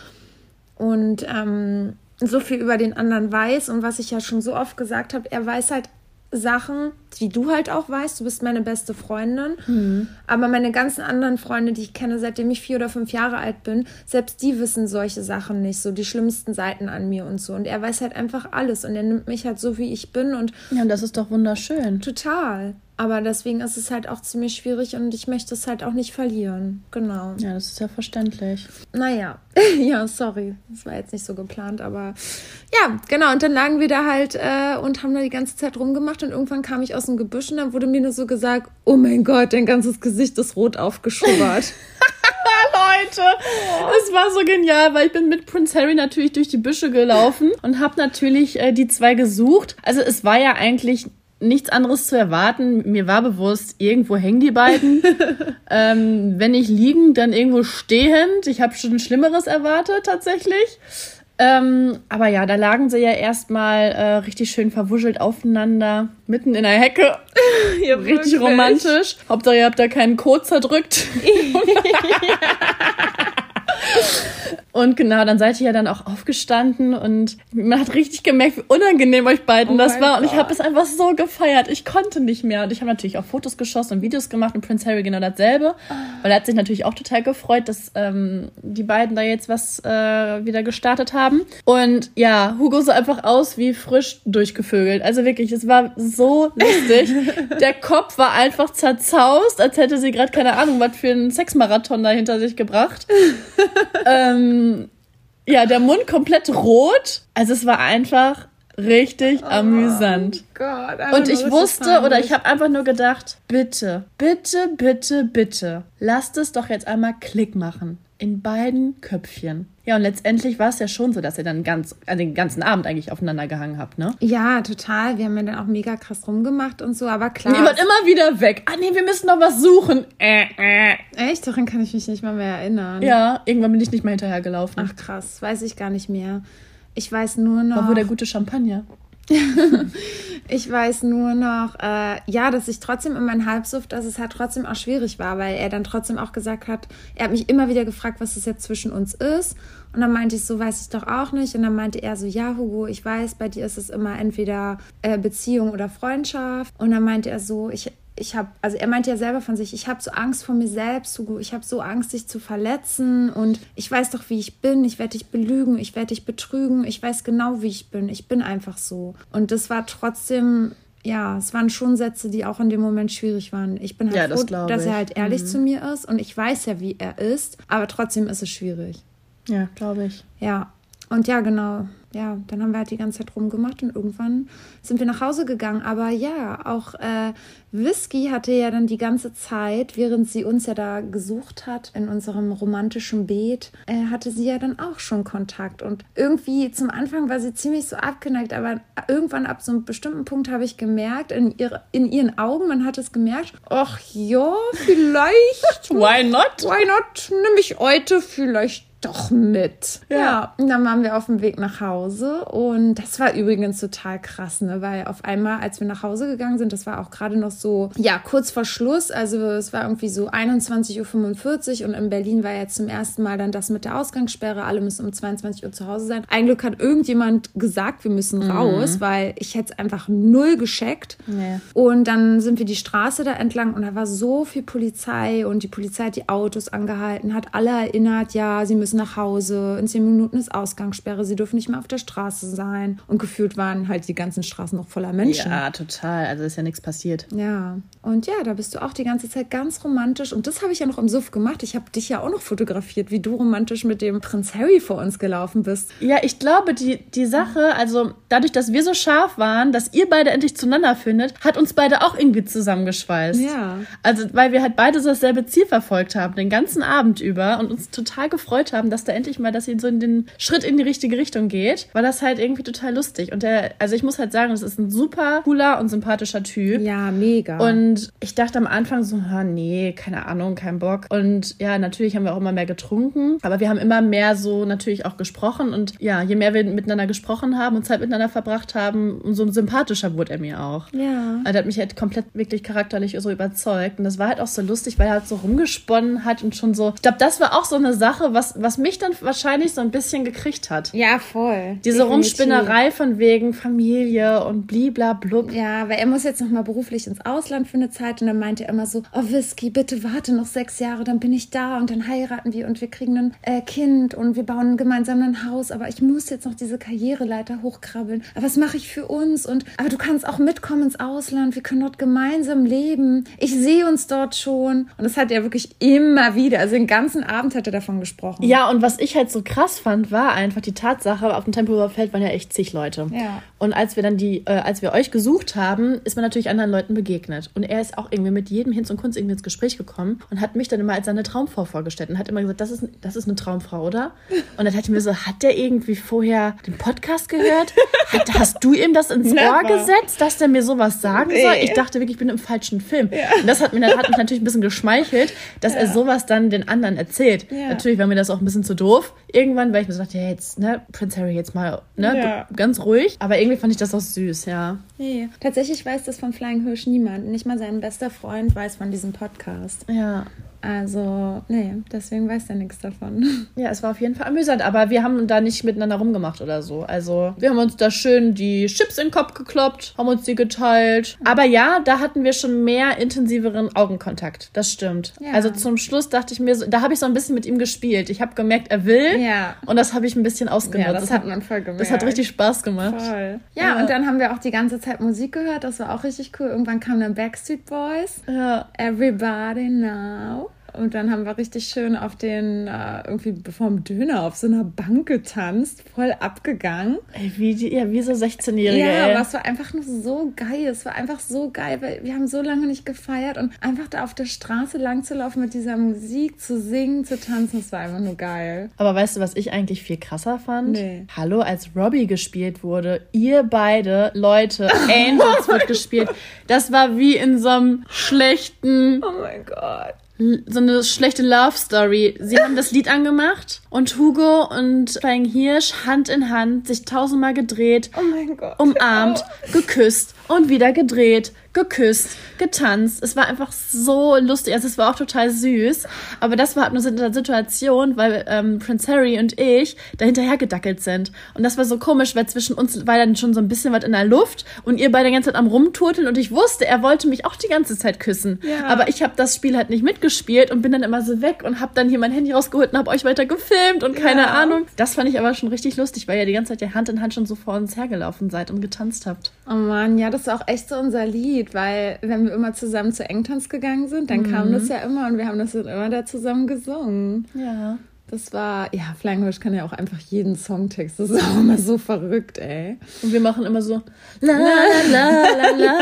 Und ähm, so viel über den anderen weiß und was ich ja schon so oft gesagt habe, er weiß halt Sachen, die du halt auch weißt. Du bist meine beste Freundin. Mhm. Aber meine ganzen anderen Freunde, die ich kenne, seitdem ich vier oder fünf Jahre alt bin, selbst die wissen solche Sachen nicht. So die schlimmsten Seiten an mir und so. Und er weiß halt einfach alles. Und er nimmt mich halt so, wie ich bin. Und ja, das ist doch wunderschön. Total. Aber deswegen ist es halt auch ziemlich schwierig und ich möchte es halt auch nicht verlieren. Genau. Ja, das ist ja verständlich. Naja, ja, sorry. Das war jetzt nicht so geplant, aber ja, genau. Und dann lagen wir da halt äh, und haben da die ganze Zeit rumgemacht und irgendwann kam ich aus dem Gebüsch und dann wurde mir nur so gesagt, oh mein Gott, dein ganzes Gesicht ist rot aufgeschubbert. Leute, es war so genial, weil ich bin mit Prince Harry natürlich durch die Büsche gelaufen und habe natürlich äh, die zwei gesucht. Also es war ja eigentlich nichts anderes zu erwarten. Mir war bewusst, irgendwo hängen die beiden. ähm, wenn nicht liegend, dann irgendwo stehend. Ich habe schon Schlimmeres erwartet tatsächlich. Ähm, aber ja, da lagen sie ja erstmal äh, richtig schön verwuschelt aufeinander, mitten in der Hecke. ja, richtig romantisch. Hauptsache, ihr habt da keinen Kot zerdrückt. Und genau, dann seid ihr ja dann auch aufgestanden und man hat richtig gemerkt, wie unangenehm euch beiden oh das war. Und ich habe es einfach so gefeiert. Ich konnte nicht mehr. Und ich habe natürlich auch Fotos geschossen und Videos gemacht und Prince Harry genau dasselbe. Weil er hat sich natürlich auch total gefreut, dass ähm, die beiden da jetzt was äh, wieder gestartet haben. Und ja, Hugo sah einfach aus wie frisch durchgevögelt. Also wirklich, es war so lustig. Der Kopf war einfach zerzaust, als hätte sie gerade keine Ahnung, was für einen Sexmarathon da hinter sich gebracht. ähm, ja, der Mund komplett rot. Also es war einfach richtig oh, amüsant. Gott, und ich wusste oder ich habe einfach nur gedacht, bitte, bitte, bitte, bitte, lasst es doch jetzt einmal Klick machen in beiden Köpfchen. Ja, und letztendlich war es ja schon so, dass ihr dann ganz, also den ganzen Abend eigentlich aufeinander gehangen habt, ne? Ja, total. Wir haben ja dann auch mega krass rumgemacht und so, aber klar. ihr wart immer wieder weg. Ah, nee, wir müssen noch was suchen. Äh, äh. Echt? Daran kann ich mich nicht mal mehr erinnern. Ja, irgendwann bin ich nicht mehr hinterhergelaufen. Ach krass, weiß ich gar nicht mehr. Ich weiß nur noch. War wohl der gute Champagner. ich weiß nur noch, äh, ja, dass ich trotzdem in meinen Halbsuft, dass es halt trotzdem auch schwierig war, weil er dann trotzdem auch gesagt hat, er hat mich immer wieder gefragt, was es jetzt zwischen uns ist. Und dann meinte ich so, weiß ich doch auch nicht. Und dann meinte er so, ja, Hugo, ich weiß, bei dir ist es immer entweder äh, Beziehung oder Freundschaft. Und dann meinte er so, ich, ich habe, also er meinte ja selber von sich, ich habe so Angst vor mir selbst, Hugo, ich habe so Angst, dich zu verletzen und ich weiß doch, wie ich bin, ich werde dich belügen, ich werde dich betrügen, ich weiß genau, wie ich bin, ich bin einfach so. Und das war trotzdem, ja, es waren schon Sätze, die auch in dem Moment schwierig waren. Ich bin halt Ja, das froh, glaub dass er halt ehrlich Mhm. zu mir ist und ich weiß ja, wie er ist, aber trotzdem ist es schwierig. Ja, glaube ich. Ja, und ja, genau. Ja, dann haben wir halt die ganze Zeit rumgemacht und irgendwann sind wir nach Hause gegangen. Aber ja, auch äh, Whisky hatte ja dann die ganze Zeit, während sie uns ja da gesucht hat in unserem romantischen Beet, äh, hatte sie ja dann auch schon Kontakt. Und irgendwie zum Anfang war sie ziemlich so abgeneigt, aber irgendwann ab so einem bestimmten Punkt habe ich gemerkt, in, ihre, in ihren Augen, man hat es gemerkt, ach ja, vielleicht. Why not? Why not? Nimm ich heute vielleicht doch mit. Ja. und dann waren wir auf dem Weg nach Hause und das war übrigens total krass, ne? Weil auf einmal, als wir nach Hause gegangen sind, das war auch gerade noch so, ja, kurz vor Schluss, also es war irgendwie so 21.45 Uhr und in Berlin war jetzt zum ersten Mal dann das mit der Ausgangssperre, alle müssen um 22 Uhr zu Hause sein. Ein Glück hat irgendjemand gesagt, wir müssen raus, weil ich hätte es einfach null gescheckt. Nee. Und dann sind wir die Straße da entlang und da war so viel Polizei und die Polizei hat die Autos angehalten, hat alle erinnert, ja, sie müssen nach Hause, in zehn Minuten ist Ausgangssperre, sie dürfen nicht mehr auf der Straße sein. Und gefühlt waren halt die ganzen Straßen noch voller Menschen. Ja, total. Also ist ja nichts passiert. Ja, und ja, da bist du auch die ganze Zeit ganz romantisch. Und das habe ich ja noch im Suff gemacht. Ich habe dich ja auch noch fotografiert, wie du romantisch mit dem Prinz Harry vor uns gelaufen bist. Ja, ich glaube, die, die Sache, also dadurch, dass wir so scharf waren, dass ihr beide endlich zueinander findet, hat uns beide auch irgendwie zusammengeschweißt. Ja. Also, weil wir halt beide so dasselbe Ziel verfolgt haben, den ganzen Abend über und uns total gefreut haben, dass da endlich mal, dass sie so in den Schritt in die richtige Richtung geht, war das halt irgendwie total lustig. Und der, also ich muss halt sagen, das ist ein super cooler und sympathischer Typ. Ja, mega. Und ich dachte am Anfang so, nee, keine Ahnung, kein Bock. Und ja, natürlich haben wir auch immer mehr getrunken, aber wir haben immer mehr so natürlich auch gesprochen. Und ja, je mehr wir miteinander gesprochen haben und Zeit miteinander verbracht haben, umso sympathischer wurde er mir auch. ja. Also, der hat mich halt komplett wirklich charakterlich so überzeugt. Und das war halt auch so lustig, weil er halt so rumgesponnen hat und schon so. Ich glaube, das war auch so eine Sache, was, was mich dann wahrscheinlich so ein bisschen gekriegt hat. Ja, voll. Diese Definitiv. Rumspinnerei von wegen Familie und bliblablub. Ja, weil er muss jetzt noch mal beruflich ins Ausland für eine Zeit und dann meinte er immer so, oh Whisky, bitte warte noch sechs Jahre, dann bin ich da und dann heiraten wir und wir kriegen ein äh, Kind und wir bauen gemeinsam ein Haus, aber ich muss jetzt noch diese Karriereleiter hochkrabbeln. Aber was mache ich für uns? Und aber du kannst auch mitkommen ins Ausland, wir können dort gemeinsam leben. Ich sehe uns dort schon. Und das hat er wirklich immer wieder, also den ganzen Abend hat er davon gesprochen. Ja, und was ich halt so krass fand, war einfach die Tatsache, auf dem Tempelhofer Feld waren ja echt zig Leute. Ja. Und als wir dann die, äh, als wir euch gesucht haben, ist man natürlich anderen Leuten begegnet. Und er ist auch irgendwie mit jedem Hinz und Kunst irgendwie ins Gespräch gekommen und hat mich dann immer als seine Traumfrau vorgestellt und hat immer gesagt, das ist, das ist eine Traumfrau, oder? Und dann dachte ich mir so, hat der irgendwie vorher den Podcast gehört? Hat, hast du ihm das ins Ohr gesetzt, dass der mir sowas sagen soll? Ich dachte wirklich, ich bin im falschen Film. Und das hat, mir, hat mich natürlich ein bisschen geschmeichelt, dass er sowas dann den anderen erzählt. Ja. Natürlich war mir das auch ein bisschen zu doof. Irgendwann, weil ich mir so dachte, ja, jetzt, ne, Prince Harry, jetzt mal, ne, Ja. ganz ruhig. Aber irgendwie fand ich das auch süß, ja. Nee. Tatsächlich weiß das von Flying Hirsch niemand. Nicht mal sein bester Freund weiß von diesem Podcast. Ja. Also, nee, deswegen weiß er nichts davon. Ja, es war auf jeden Fall amüsant, aber wir haben da nicht miteinander rumgemacht oder so. Also, wir haben uns da schön die Chips in den Kopf gekloppt, haben uns die geteilt. Aber ja, da hatten wir schon mehr intensiveren Augenkontakt. Das stimmt. Ja. Also zum Schluss dachte ich mir, so, da habe ich so ein bisschen mit ihm gespielt. Ich habe gemerkt, er will. Ja. Und das habe ich ein bisschen ausgenutzt. Ja, das hat man voll gemerkt. Das hat richtig Spaß gemacht. Voll. Ja, Ja. und dann haben wir auch die ganze Zeit Musik gehört. Das war auch richtig cool. Irgendwann kamen dann Backstreet Boys. Ja. Everybody Now. Und dann haben wir richtig schön auf den, äh, irgendwie vorm Döner auf so einer Bank getanzt, voll abgegangen. Ey, wie, die, ja, wie so 16-Jährige. Ja, ey. aber es war einfach nur so geil. Es war einfach so geil, weil wir haben so lange nicht gefeiert und einfach da auf der Straße lang zu laufen mit dieser Musik, zu singen, zu tanzen, das war einfach nur geil. Aber weißt du, was ich eigentlich viel krasser fand? Nee. Hallo, als Robbie gespielt wurde, ihr beide Leute, Angels wird gespielt. Das war wie in so einem schlechten Oh mein Gott. So eine schlechte Love Story. Sie haben das Lied angemacht und Hugo und Flying Hirsch Hand in Hand sich tausendmal gedreht, Oh umarmt, geküsst und wieder gedreht, geküsst, getanzt. Es war einfach so lustig. Also es war auch total süß. Aber das war halt nur eine Situation, weil ähm, Prince Harry und ich da hinterher gedackelt sind. Und das war so komisch, weil zwischen uns war dann schon so ein bisschen was in der Luft und ihr beide die ganze Zeit am Rumturteln und ich wusste, er wollte mich auch die ganze Zeit küssen. Ja. Aber ich habe das Spiel halt nicht mitgespielt und bin dann immer so weg und habe dann hier mein Handy rausgeholt und habe euch weiter gefilmt und keine Ja. Ahnung. Das fand ich aber schon richtig lustig, weil ihr die ganze Zeit ja Hand in Hand schon so vor uns hergelaufen seid und getanzt habt. Oh Mann, ja, das war auch echt so unser Lied, weil wenn wir immer zusammen zu Engtanz gegangen sind, dann kam das ja immer und wir haben das dann immer da zusammen gesungen. Ja. Das war, ja, Hirsch kann ja auch einfach jeden Songtext. Das ist auch immer so verrückt, ey. Und wir machen immer so la la la la la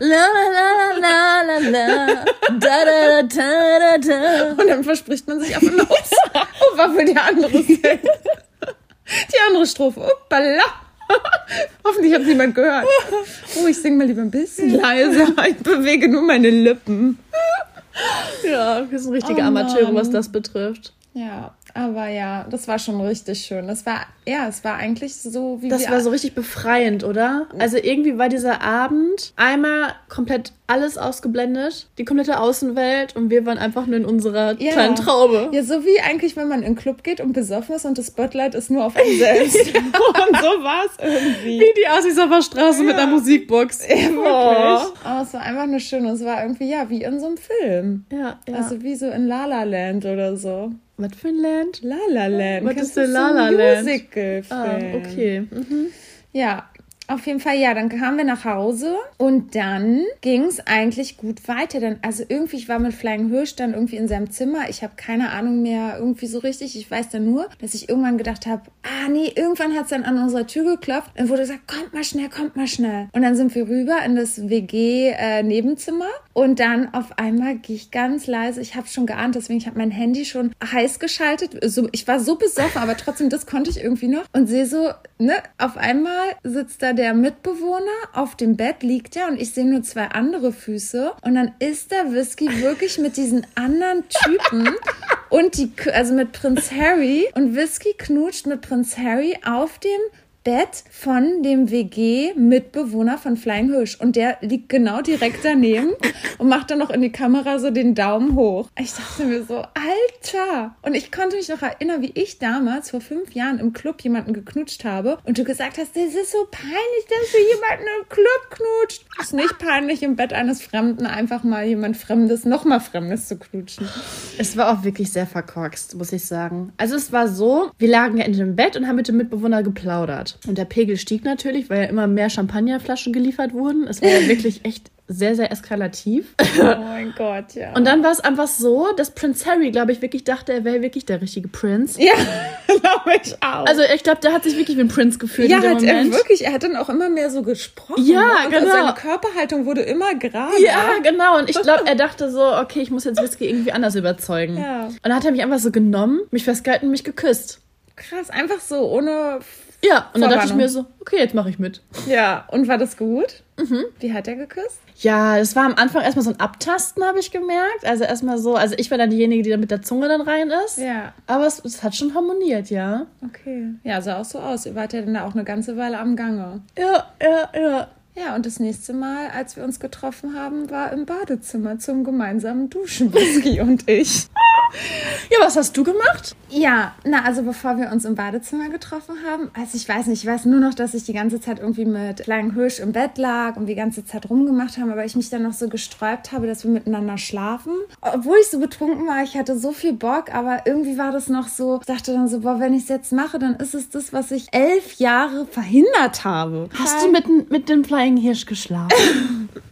la la la la la da da da da da. Und dann verspricht man sich auf und los. Oh, war für die andere Szene. Die andere Strophe. Uppala. Hoffentlich hat niemand gehört. Oh, ich sing mal lieber ein bisschen leiser. Ich bewege nur meine Lippen. Ja, wir sind richtige Oh Amateure, was das betrifft. Ja, aber ja, das war schon richtig schön. Das war, ja, es war eigentlich so, wie Das wir... war so richtig befreiend, oder? Also irgendwie war dieser Abend einmal komplett alles ausgeblendet, die komplette Außenwelt und wir waren einfach nur in unserer Ja. kleinen Traube. Ja, so wie eigentlich, wenn man in den Club geht und besoffen ist und das Spotlight ist nur auf einem selbst. und so war es irgendwie. Wie die Assis auf der Straße mit einer Musikbox. Ja, wirklich. Aber es war einfach nur schön. und Es war irgendwie, ja, wie in so einem Film. Ja, ja. Also wie so in La La Land oder so. Was für ein Land? La La Land. Was ist denn La La Land? Musical-Film. Ah, okay. Mhm. Ja, auf jeden Fall, ja, dann kamen wir nach Hause und dann ging es eigentlich gut weiter. Dann, also irgendwie, ich war mit Flying Hirsch dann irgendwie in seinem Zimmer. Ich habe keine Ahnung mehr irgendwie so richtig. Ich weiß dann nur, dass ich irgendwann gedacht habe, ah nee, irgendwann hat es dann an unserer Tür geklopft. Dann wurde gesagt, kommt mal schnell, kommt mal schnell. Und dann sind wir rüber in das WG-Nebenzimmer und dann auf einmal gehe ich ganz leise. Ich habe schon geahnt, deswegen ich habe mein Handy schon heiß geschaltet. So, ich war so besoffen, aber trotzdem, das konnte ich irgendwie noch. Und sehe so, ne, auf einmal sitzt da der Mitbewohner auf dem Bett, liegt er und ich sehe nur zwei andere Füße. Und dann ist der Whisky wirklich mit diesen anderen Typen und die, also mit Prinz Harry und Whisky knutscht mit Prinz Harry auf dem Bett von dem WG-Mitbewohner von Flying Hirsch. Und der liegt genau direkt daneben und macht dann noch in die Kamera so den Daumen hoch. Ich dachte mir so, Alter! Und ich konnte mich noch erinnern, wie ich damals vor fünf Jahren im Club jemanden geknutscht habe und du gesagt hast, das ist so peinlich, dass du jemanden im Club knutscht. Ist nicht peinlich, im Bett eines Fremden einfach mal jemand Fremdes, noch mal Fremdes zu knutschen. Es war auch wirklich sehr verkorkst, muss ich sagen. Also es war so, wir lagen ja in dem Bett und haben mit dem Mitbewohner geplaudert. Und der Pegel stieg natürlich, weil ja immer mehr Champagnerflaschen geliefert wurden. Es war ja wirklich echt sehr, sehr eskalativ. Oh mein Gott, ja. Und dann war es einfach so, dass Prince Harry, glaube ich, wirklich dachte, er wäre wirklich der richtige Prinz. ja, glaube ich auch. Also ich glaube, der hat sich wirklich wie ein Prinz gefühlt Ja, in dem hat er Moment. wirklich. Er hat dann auch immer mehr so gesprochen. Ja, ne? und genau. Seine Körperhaltung wurde immer gerade. Ja, genau. Und ich glaube, er dachte so, okay, ich muss jetzt Whisky irgendwie anders überzeugen. Ja. Und dann hat er mich einfach so genommen, mich festgehalten und mich geküsst. Krass, einfach so, ohne. Ja, und dann dachte ich mir so, okay, jetzt mache ich mit. Ja, und war das gut? Mhm. Wie hat er geküsst? Ja, das war am Anfang erstmal so ein Abtasten, habe ich gemerkt. Also erstmal so, also ich war dann diejenige, die da mit der Zunge dann rein ist. Ja, Aber es, es hat schon harmoniert, ja. okay. Ja, sah auch so aus. Ihr wart ja dann da auch eine ganze Weile am Gange. Ja, ja, ja. Ja, und das nächste Mal, als wir uns getroffen haben, war im Badezimmer zum gemeinsamen Duschen, Whisky und ich. Ja, was hast du gemacht? Ja, na, also bevor wir uns im Badezimmer getroffen haben, also ich weiß nicht, ich weiß nur noch, dass ich die ganze Zeit irgendwie mit Flying Hirsch im Bett lag und die ganze Zeit rumgemacht haben, aber ich mich dann noch so gesträubt habe, dass wir miteinander schlafen. Obwohl ich so betrunken war, ich hatte so viel Bock, aber irgendwie war das noch so, ich dachte dann so, boah, wenn ich es jetzt mache, dann ist es das, was ich elf Jahre verhindert habe. Hast du mit, mit dem Flying Hirsch geschlafen?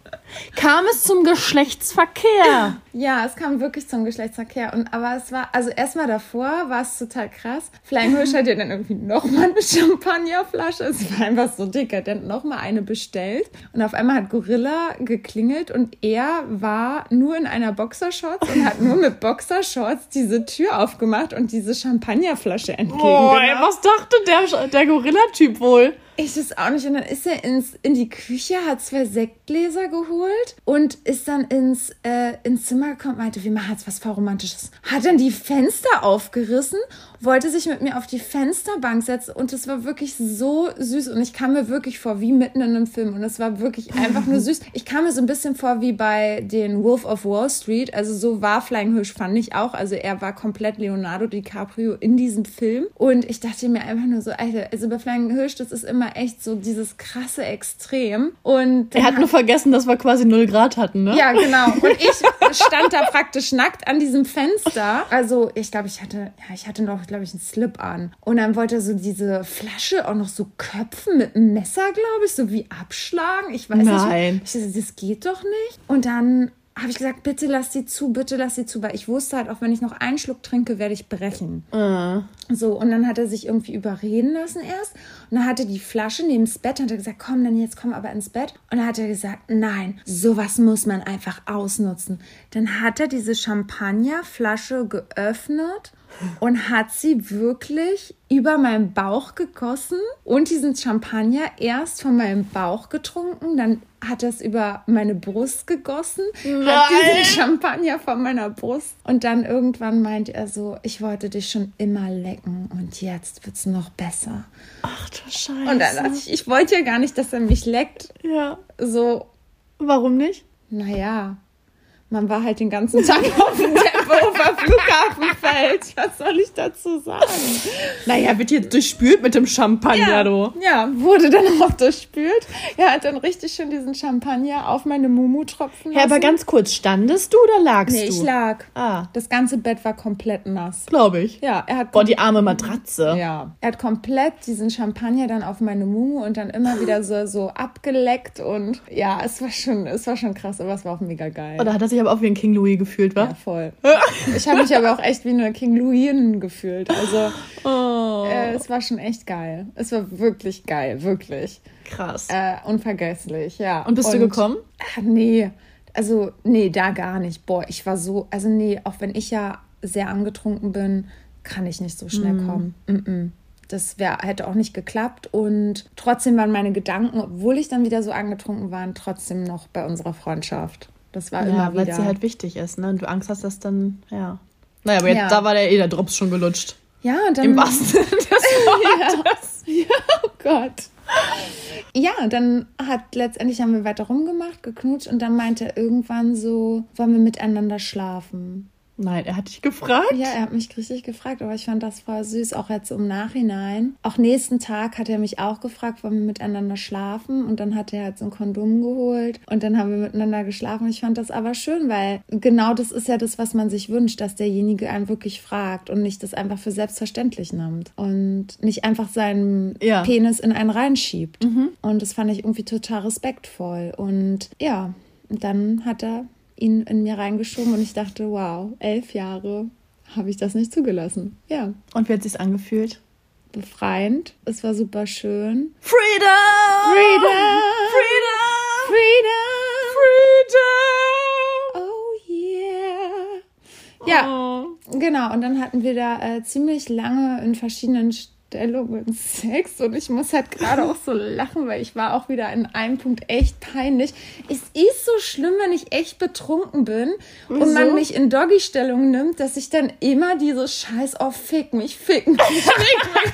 Kam es zum Geschlechtsverkehr? Ja, es kam wirklich zum Geschlechtsverkehr. Und aber es war, also erstmal davor war es total krass. Flying hat ja dann irgendwie nochmal eine Champagnerflasche. Es war einfach so dekadent, nochmal eine bestellt. Und auf einmal hat Gorilla geklingelt und er war nur in einer Boxershorts und hat nur mit Boxershorts diese Tür aufgemacht und diese Champagnerflasche entgegengenommen. was dachte der, der Gorilla-Typ wohl? Ich das auch nicht. Und dann ist er ins, in die Küche, hat zwei Sektgläser geholt und ist dann ins, äh, ins Zimmer gekommen meinte, wir machen jetzt was voll Romantisches. Hat dann die Fenster aufgerissen, wollte sich mit mir auf die Fensterbank setzen und es war wirklich so süß. Und ich kam mir wirklich vor wie mitten in einem Film. Und es war wirklich einfach nur süß. Ich kam mir so ein bisschen vor wie bei den Wolf of Wall Street. Also so war Flying Hirsch, fand ich auch. Also er war komplett Leonardo DiCaprio in diesem Film. Und ich dachte mir einfach nur so, Alter, also bei Flying Hirsch, das ist immer echt so dieses krasse Extrem. Und Er hat nur vergessen, dass wir quasi 0 Grad hatten, ne? ja, genau. Und ich stand da praktisch nackt an diesem Fenster. Also, ich glaube, ich hatte, ja, ich hatte noch, glaube ich, einen Slip an. Und dann wollte er so diese Flasche auch noch so köpfen mit einem Messer, glaube ich, so wie abschlagen. Ich weiß Nein. nicht. Ich das geht doch nicht. Und dann habe ich gesagt, bitte lass sie zu, bitte lass sie zu, weil ich wusste halt, auch wenn ich noch einen Schluck trinke, werde ich brechen. So, und dann hat er sich irgendwie überreden lassen erst. Und dann hatte die Flasche neben das Bett und hat er gesagt, komm, dann jetzt komm aber ins Bett. Und dann hat er gesagt, nein, sowas muss man einfach ausnutzen. Dann hat er diese Champagnerflasche geöffnet und hat sie wirklich über meinen Bauch gegossen und diesen Champagner erst von meinem Bauch getrunken, dann hat er es über meine Brust gegossen, hat diesen Champagner von meiner Brust und dann irgendwann meint er so, ich wollte dich schon immer lecken und jetzt wird's noch besser. Ach du Scheiße. Und dann dachte ich, ich wollte ja gar nicht, dass er mich leckt. ja. So, Warum nicht? naja, man war halt den ganzen Tag auf dem Tempelhofer Flughafenfeld. Was soll ich dazu sagen? Naja, wird jetzt durchspült mit dem Champagner, Ja, du. ja, wurde dann auch durchspült. Er hat dann richtig schön diesen Champagner auf meine Mumu tropfen lassen. Ja, aber ganz kurz, standest du oder lagst nee, du? ich lag. Ah, Das ganze Bett war komplett nass. glaube ich. Ja, er hat Boah, die arme Matratze. ja, er hat komplett diesen Champagner dann auf meine Mumu und dann immer wieder so, so abgeleckt und ja, es war schon, es war schon krass, aber es war auch mega geil. Oder hat er sich aber auch wie ein King Louis gefühlt, wa? Ja, voll. Ich habe mich aber auch echt wie eine King Louis gefühlt. Also Oh, äh, es war schon echt geil. Es war wirklich geil, wirklich. krass. Äh, unvergesslich, ja. Und bist du gekommen? Ach, nee, also nee, da gar nicht. Boah, ich war so, also nee, auch wenn ich ja sehr angetrunken bin, kann ich nicht so schnell Mhm. kommen. Mm-mm. Das wär, hätte auch nicht geklappt und trotzdem waren meine Gedanken, obwohl ich dann wieder so angetrunken war, trotzdem noch bei unserer Freundschaft. Das war Ja, immer weil wieder. sie halt wichtig ist, ne? Und du Angst hast, dass dann, ja. Naja, aber jetzt, Ja. da war der eh der Drops schon gelutscht. ja, und dann Im wahrsten Sinne des Wortes. Oh Gott. Ja, dann hat letztendlich haben wir weiter rumgemacht, geknutscht und dann meinte er irgendwann so, wollen wir miteinander schlafen? Nein, er hat dich gefragt. Ja, er hat mich richtig gefragt, aber ich fand das voll süß, auch jetzt im Nachhinein. Auch nächsten Tag hat er mich auch gefragt, wollen wir miteinander schlafen? Und dann hat er halt so ein Kondom geholt und dann haben wir miteinander geschlafen. Ich fand das aber schön, weil genau das ist ja das, was man sich wünscht, dass derjenige einen wirklich fragt und nicht das einfach für selbstverständlich nimmt und nicht einfach seinen Ja. Penis in einen reinschiebt. Und das fand ich irgendwie total respektvoll. Und ja, dann hat er ihn in mir reingeschoben und ich dachte, wow, elf Jahre habe ich das nicht zugelassen. Ja, Und wie hat sich's angefühlt? befreiend. Es war super schön. Freedom! Freedom! Freedom! Freedom! Oh yeah! Ja, Oh. genau. Und dann hatten wir da äh, ziemlich lange in verschiedenen Stellungen Sex und ich muss halt gerade auch so lachen, weil ich war auch wieder in einem Punkt echt peinlich. Es ist so schlimm, wenn ich echt betrunken bin und Wieso? man mich in Doggy-Stellung nimmt, dass ich dann immer dieses Scheiß, oh, fick mich, fick mich, fick mich.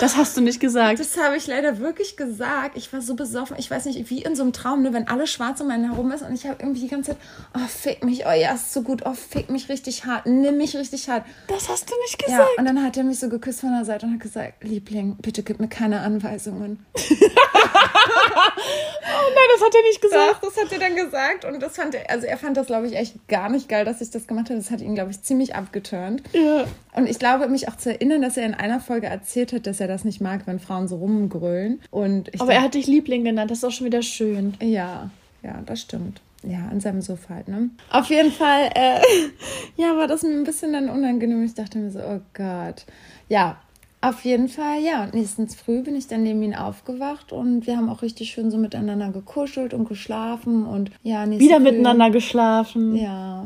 Das hast du nicht gesagt. Das habe ich leider wirklich gesagt. Ich war so besoffen. Ich weiß nicht, wie in so einem Traum, ne, wenn alles schwarz um einen herum ist und ich habe irgendwie die ganze Zeit, oh, fick mich, oh ja, ist so gut, oh, fick mich richtig hart, nimm mich richtig hart. Das hast du nicht Ja, gesagt. und dann hat er mich so geküsst von der Seite und hat gesagt, Liebling, bitte gib mir keine Anweisungen. oh nein, das hat er nicht gesagt. Doch, das hat er dann gesagt und das fand er, also er fand das, glaube ich, echt gar nicht geil, dass ich das gemacht habe. Das hat ihn, glaube ich, ziemlich abgeturnt. Ja. Und ich glaube, mich auch zu erinnern, dass er in einer Folge erzählt hat, dass er das nicht mag, wenn Frauen so rumgrölen. Und Aber er hat dich Liebling genannt, das ist auch schon wieder schön. Ja, ja, das stimmt. Ja, an seinem Sofa halt, ne? Auf jeden Fall, äh, ja, war das mir ein bisschen dann unangenehm. Ich dachte mir so, oh Gott. Ja, auf jeden Fall, ja. Und nächstens früh bin ich dann neben ihn aufgewacht und wir haben auch richtig schön so miteinander gekuschelt und geschlafen und ja, Wieder früh, miteinander geschlafen. Ja.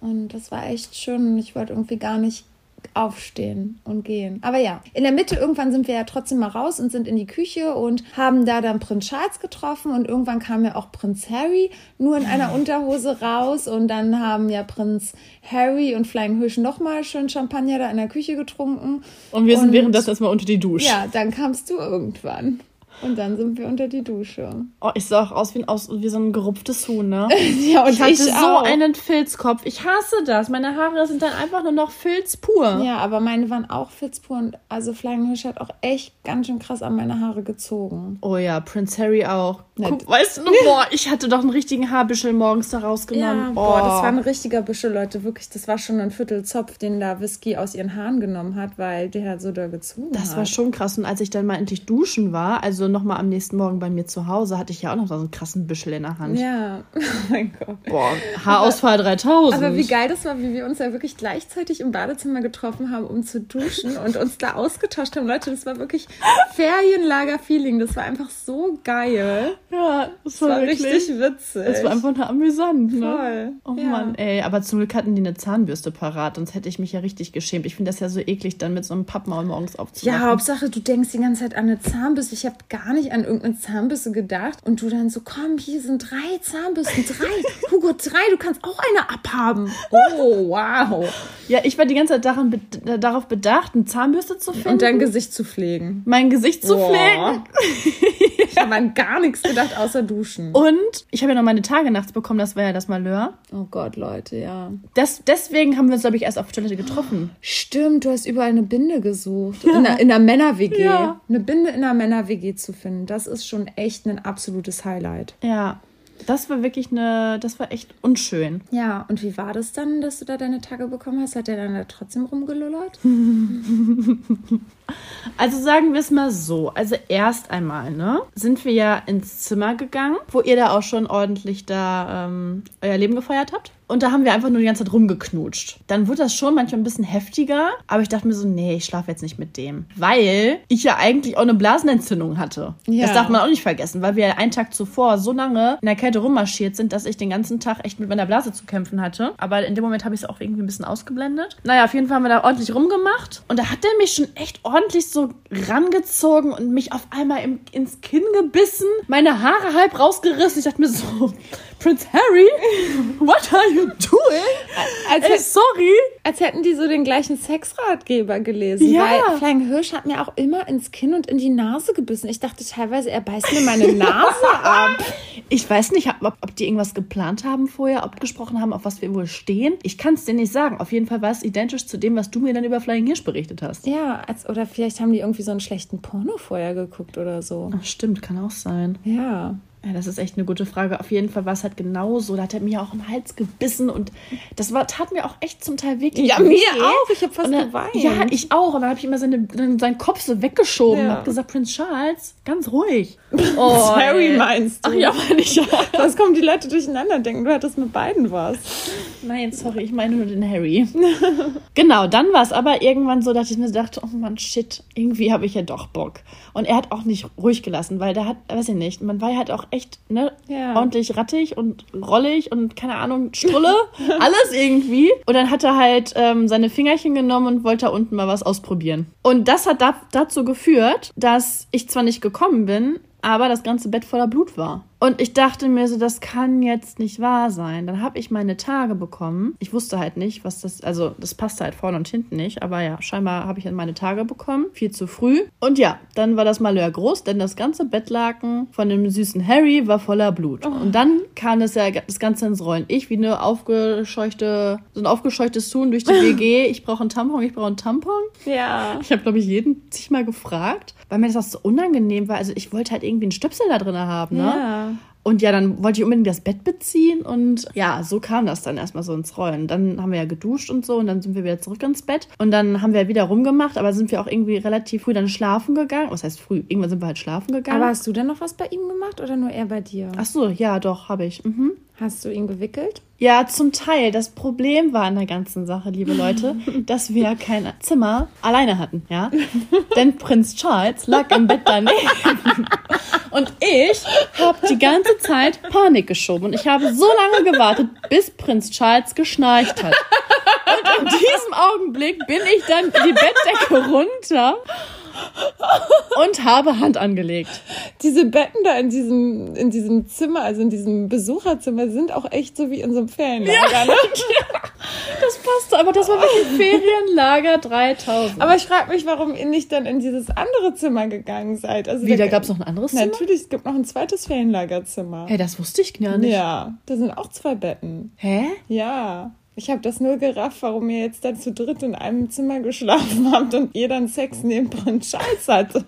Und das war echt schön und ich wollte irgendwie gar nicht aufstehen und gehen. Aber ja, in der Mitte irgendwann sind wir ja trotzdem mal raus und sind in die Küche und haben da dann Prinz Charles getroffen und irgendwann kam ja auch Prinz Harry nur in einer Unterhose raus und dann haben ja Prinz Harry und Flying Hirsch nochmal schön Champagner da in der Küche getrunken. Und wir sind währenddessen erstmal unter die Dusche. Ja, dann kamst du irgendwann. Und dann sind wir unter die Dusche. Oh, ich sah auch aus wie, ein, aus wie so ein gerupftes Huhn, ne? Ja, und ich hatte ich so auch. einen Filzkopf. Ich hasse das. Meine Haare sind dann einfach nur noch Filz pur. Ja, aber meine waren auch fitzpur und also Flying Hirsch hat auch echt ganz schön krass an meine Haare gezogen. Oh ja, Prince Harry auch. Guck, weißt du, boah, ich hatte doch einen richtigen Haarbüschel morgens da rausgenommen. Ja, oh. boah, das war ein richtiger Büschel, Leute. Wirklich, das war schon ein Viertelzopf, den da Whisky aus ihren Haaren genommen hat, weil der so da gezogen hat. Das war schon krass. Und als ich dann mal endlich duschen war, also nochmal am nächsten Morgen bei mir zu Hause, hatte ich ja auch noch so einen krassen Büschel in der Hand. Ja, oh mein Gott. Boah, Haarausfall 3000. Aber wie geil das war, wie wir uns ja wirklich gleichzeitig im Badezimmer getroffen haben, um zu duschen und uns da ausgetauscht haben. Leute, das war wirklich Ferienlager-Feeling. Das war einfach so geil. Ja, das Das war, war richtig witzig. Das war einfach nur amüsant, ne? Voll. Oh Ja. Mann, ey, aber zum Glück hatten die eine Zahnbürste parat, sonst hätte ich mich ja richtig geschämt. Ich finde das ja so eklig, dann mit so einem Pappmaul morgens aufzuwachen. Ja, Hauptsache, du denkst die ganze Zeit an eine Zahnbürste. Ich habe gar nicht an irgendeine Zahnbürste gedacht. Und du dann so, komm, hier sind drei Zahnbürsten. Drei. Hugo, drei. Du kannst auch eine abhaben. Oh, wow. Ja, ich war die ganze Zeit daran, be darauf bedacht, eine Zahnbürste zu finden. Und dein Gesicht zu pflegen. mein Gesicht zu Boah. pflegen. Ich habe an gar nichts gedacht, außer duschen. Und ich habe ja noch meine Tage nachts bekommen, das war ja das Malheur. Oh Gott, Leute, ja. Das, deswegen haben wir uns, glaube ich, erst auf Toilette getroffen. Stimmt, du hast überall eine Binde gesucht. In einer, in einer Männer-WG. Ja. Eine Binde in einer Männer-WG zu finden, das ist schon echt ein absolutes Highlight. Ja, das war wirklich eine, das war echt unschön. Ja, und wie war das dann, dass du da deine Tage bekommen hast? Hat der dann da trotzdem rumgelullert? Also sagen wir es mal so. Also erst einmal, ne, sind wir ja ins Zimmer gegangen, wo ihr da auch schon ordentlich da ähm, euer Leben gefeiert habt. Und da haben wir einfach nur die ganze Zeit rumgeknutscht. Dann wurde das schon manchmal ein bisschen heftiger, aber ich dachte mir so, nee, ich schlafe jetzt nicht mit dem. Weil ich ja eigentlich auch eine Blasenentzündung hatte. Ja. Das darf man auch nicht vergessen, weil wir ja einen Tag zuvor so lange in der Kälte rummarschiert sind, dass ich den ganzen Tag echt mit meiner Blase zu kämpfen hatte. Aber in dem Moment habe ich es auch irgendwie ein bisschen ausgeblendet. Naja, auf jeden Fall haben wir da ordentlich rumgemacht. Und da hat der mich schon echt ordentlich so rangezogen und mich auf einmal im, ins Kinn gebissen, meine Haare halb rausgerissen. Ich dachte mir so, Prince Harry, what are you doing? Als, Ey, sorry. als hätten die so den gleichen Sexratgeber gelesen. Ja. Weil Flying Hirsch hat mir auch immer ins Kinn und in die Nase gebissen. Ich dachte teilweise, er beißt mir meine Nase ab. Ich weiß nicht, ob, ob die irgendwas geplant haben vorher, abgesprochen haben, auf was wir wohl stehen. Ich kann es dir nicht sagen. Auf jeden Fall war es identisch zu dem, was du mir dann über Flying Hirsch berichtet hast. Ja, als, oder vielleicht haben die irgendwie so einen schlechten Porno vorher geguckt oder so. Ach, stimmt, kann auch sein. Ja. Ja, das ist echt eine gute Frage. Auf jeden Fall war es halt genauso. Da hat er mir auch im Hals gebissen und das war, tat mir auch echt zum Teil wirklich Ja, mir auch. Ich habe fast Und dann, geweint. ja, ich auch. Und dann habe ich immer seine, seinen Kopf so weggeschoben Ja. und habe gesagt, Prinz Charles, ganz ruhig. Oh, Harry meinst du? Ach ja, meine ich ja. Was kommen die Leute durcheinander denken? Du hattest mit beiden was. Nein, sorry, ich meine nur den Harry. genau, dann war es aber irgendwann so, dass ich mir dachte, oh Mann, shit, irgendwie habe ich ja doch Bock. Und er hat auch nicht ruhig gelassen, weil der hat, weiß ich nicht, man war ja halt auch echt, ne, Ja. ordentlich rattig und rollig und keine Ahnung, Strulle, alles irgendwie. Und dann hat er halt ähm, seine Fingerchen genommen und wollte da unten mal was ausprobieren. Und das hat da, dazu geführt, dass ich zwar nicht gekommen bin, aber das ganze Bett voller Blut war. Und ich dachte mir so, das kann jetzt nicht wahr sein. Dann habe ich meine Tage bekommen. Ich wusste halt nicht, was das, also das passte halt vorne und hinten nicht. Aber ja, scheinbar habe ich dann meine Tage bekommen. Viel zu früh. Und ja, dann war das Malheur groß, denn das ganze Bettlaken von dem süßen Harry war voller Blut. Und dann kam das ja das Ganze ins Rollen. Ich wie eine aufgescheuchte, so ein aufgescheuchtes Huhn durch die WG. Ich brauche einen Tampon, ich brauche einen Tampon. Ja. Ich habe, glaube ich, jeden sich mal gefragt, weil mir das auch so unangenehm war. Also ich wollte halt irgendwie einen Stöpsel da drin haben, ne? Ja. Und ja, dann wollte ich unbedingt das Bett beziehen und ja, so kam das dann erstmal so ins Rollen. Dann haben wir ja geduscht und so und dann sind wir wieder zurück ins Bett und dann haben wir wieder rumgemacht, aber sind wir auch irgendwie relativ früh dann schlafen gegangen. Was heißt früh? Irgendwann sind wir halt schlafen gegangen. Aber hast du denn noch was bei ihm gemacht oder nur er bei dir? Ach so, ja, doch, habe ich. Mhm. Hast du ihn gewickelt? Ja, zum Teil. Das Problem war an der ganzen Sache, liebe Leute, dass wir kein Zimmer alleine hatten, ja. Denn Prinz Charles lag im Bett daneben. Und ich habe die ganze Zeit Panik geschoben. Und ich habe so lange gewartet, bis Prinz Charles geschnarcht hat. Und in diesem Augenblick bin ich dann die Bettdecke runter und habe Hand angelegt. Diese Betten da in diesem, in diesem Zimmer, also in diesem Besucherzimmer, sind auch echt so wie in so einem Ferienlager. Ne? Das passte, aber das war wirklich Ferienlager 3000. Aber ich frage mich, warum ihr nicht dann in dieses andere Zimmer gegangen seid. Also Wie, da gab es noch ein anderes Zimmer? Natürlich, es gibt noch ein zweites Ferienlagerzimmer. Hey, das wusste ich gar nicht. Ja, da sind auch zwei Betten. Hä? Ja. Ich habe das nur gerafft, warum ihr jetzt dann zu dritt in einem Zimmer geschlafen habt und ihr dann Sex neben Prinz Charles hattet.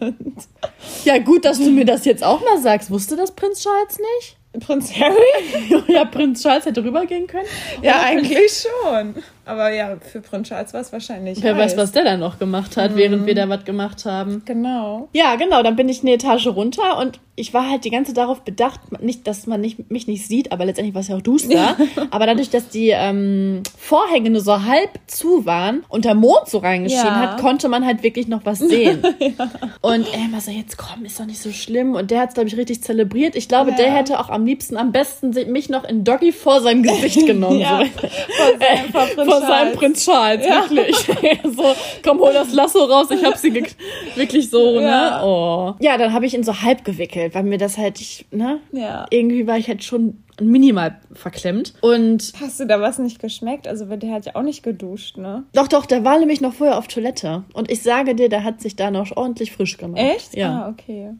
Ja, gut, dass du mir das jetzt auch mal sagst. Wusste das Prinz Charles nicht? Prinz Harry? ja, Prinz Charles hätte rübergehen können. Ja, eigentlich schon. Aber ja, für Prinz Charles war es wahrscheinlich. Wer weiß, heiß. was der dann noch gemacht hat, während wir da was gemacht haben. Genau. Ja, genau, dann bin ich eine Etage runter und ich war halt die ganze darauf bedacht, nicht, dass man nicht, mich nicht sieht, aber letztendlich war es ja auch duster. aber dadurch, dass die ähm, Vorhänge nur so halb zu waren und der Mond so reingeschienen Ja. hat, konnte man halt wirklich noch was sehen. Und er immer so, jetzt komm, ist doch nicht so schlimm. Und der hat es, glaube ich, richtig zelebriert. Ich glaube, Ja. der hätte auch am liebsten, am besten mich noch in Doggy vor seinem Gesicht genommen. Ja, so. vor seinem- vor Vor seinem Charles. Prinz Charles, wirklich. so, komm, hol das Lasso raus, ich hab sie wirklich so, ne? Ja. Oh. Ja, dann habe ich ihn so halb gewickelt, weil mir das halt, ich, ne? Ja. Irgendwie war ich halt schon minimal verklemmt. Und Hast du da was nicht geschmeckt? Also, der hat ja auch nicht geduscht, ne? doch, doch, der war nämlich noch vorher auf Toilette. Und ich sage dir, der hat sich da noch ordentlich frisch gemacht. Echt? Ja. Ah, okay.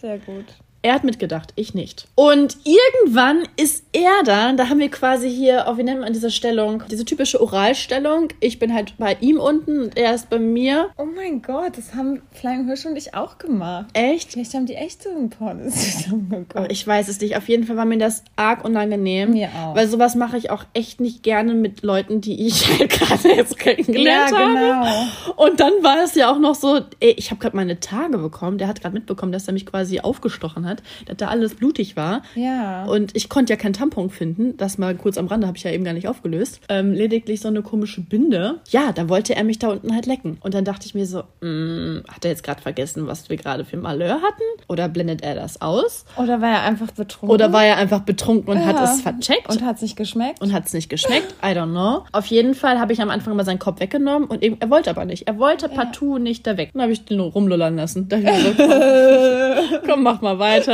Sehr gut. Er hat mitgedacht, ich nicht. Und irgendwann ist er dann, da haben wir quasi hier, oh, wie nennt man diese Stellung? Diese typische Oralstellung. Ich bin halt bei ihm unten und er ist bei mir. Oh mein Gott, das haben Flying Hirsch und ich auch gemacht. Echt? Vielleicht haben die echt so einen Porno zusammengeguckt. Aber ich weiß es nicht. Auf jeden Fall war mir das arg unangenehm. Mir auch. Weil sowas mache ich auch echt nicht gerne mit Leuten, die ich halt gerade jetzt kennengelernt Ja, habe. genau. Und dann war es ja auch noch so, ey, ich habe gerade meine Tage bekommen. Der hat gerade mitbekommen, dass er mich quasi aufgestochen hat, dass da alles blutig war. Ja. Und ich konnte ja keinen Tampon finden. Das mal kurz am Rande habe ich ja eben gar nicht aufgelöst. Ähm, lediglich so eine komische Binde. Ja, da wollte er mich da unten halt lecken. Und dann dachte ich mir so, mm, hat er jetzt gerade vergessen, was wir gerade für Malheur hatten? Oder blendet er das aus? Oder war er einfach betrunken? Oder war er einfach betrunken und hat Ja. es vercheckt? Und hat sich geschmeckt? und hat es nicht geschmeckt. I don't know. Auf jeden Fall habe ich am Anfang mal seinen Kopf weggenommen und eben, er wollte aber nicht. Er wollte partout nicht da weg. Dann habe ich den nur rumlullern lassen. Da ich mir so, komm, komm, mach mal weiter.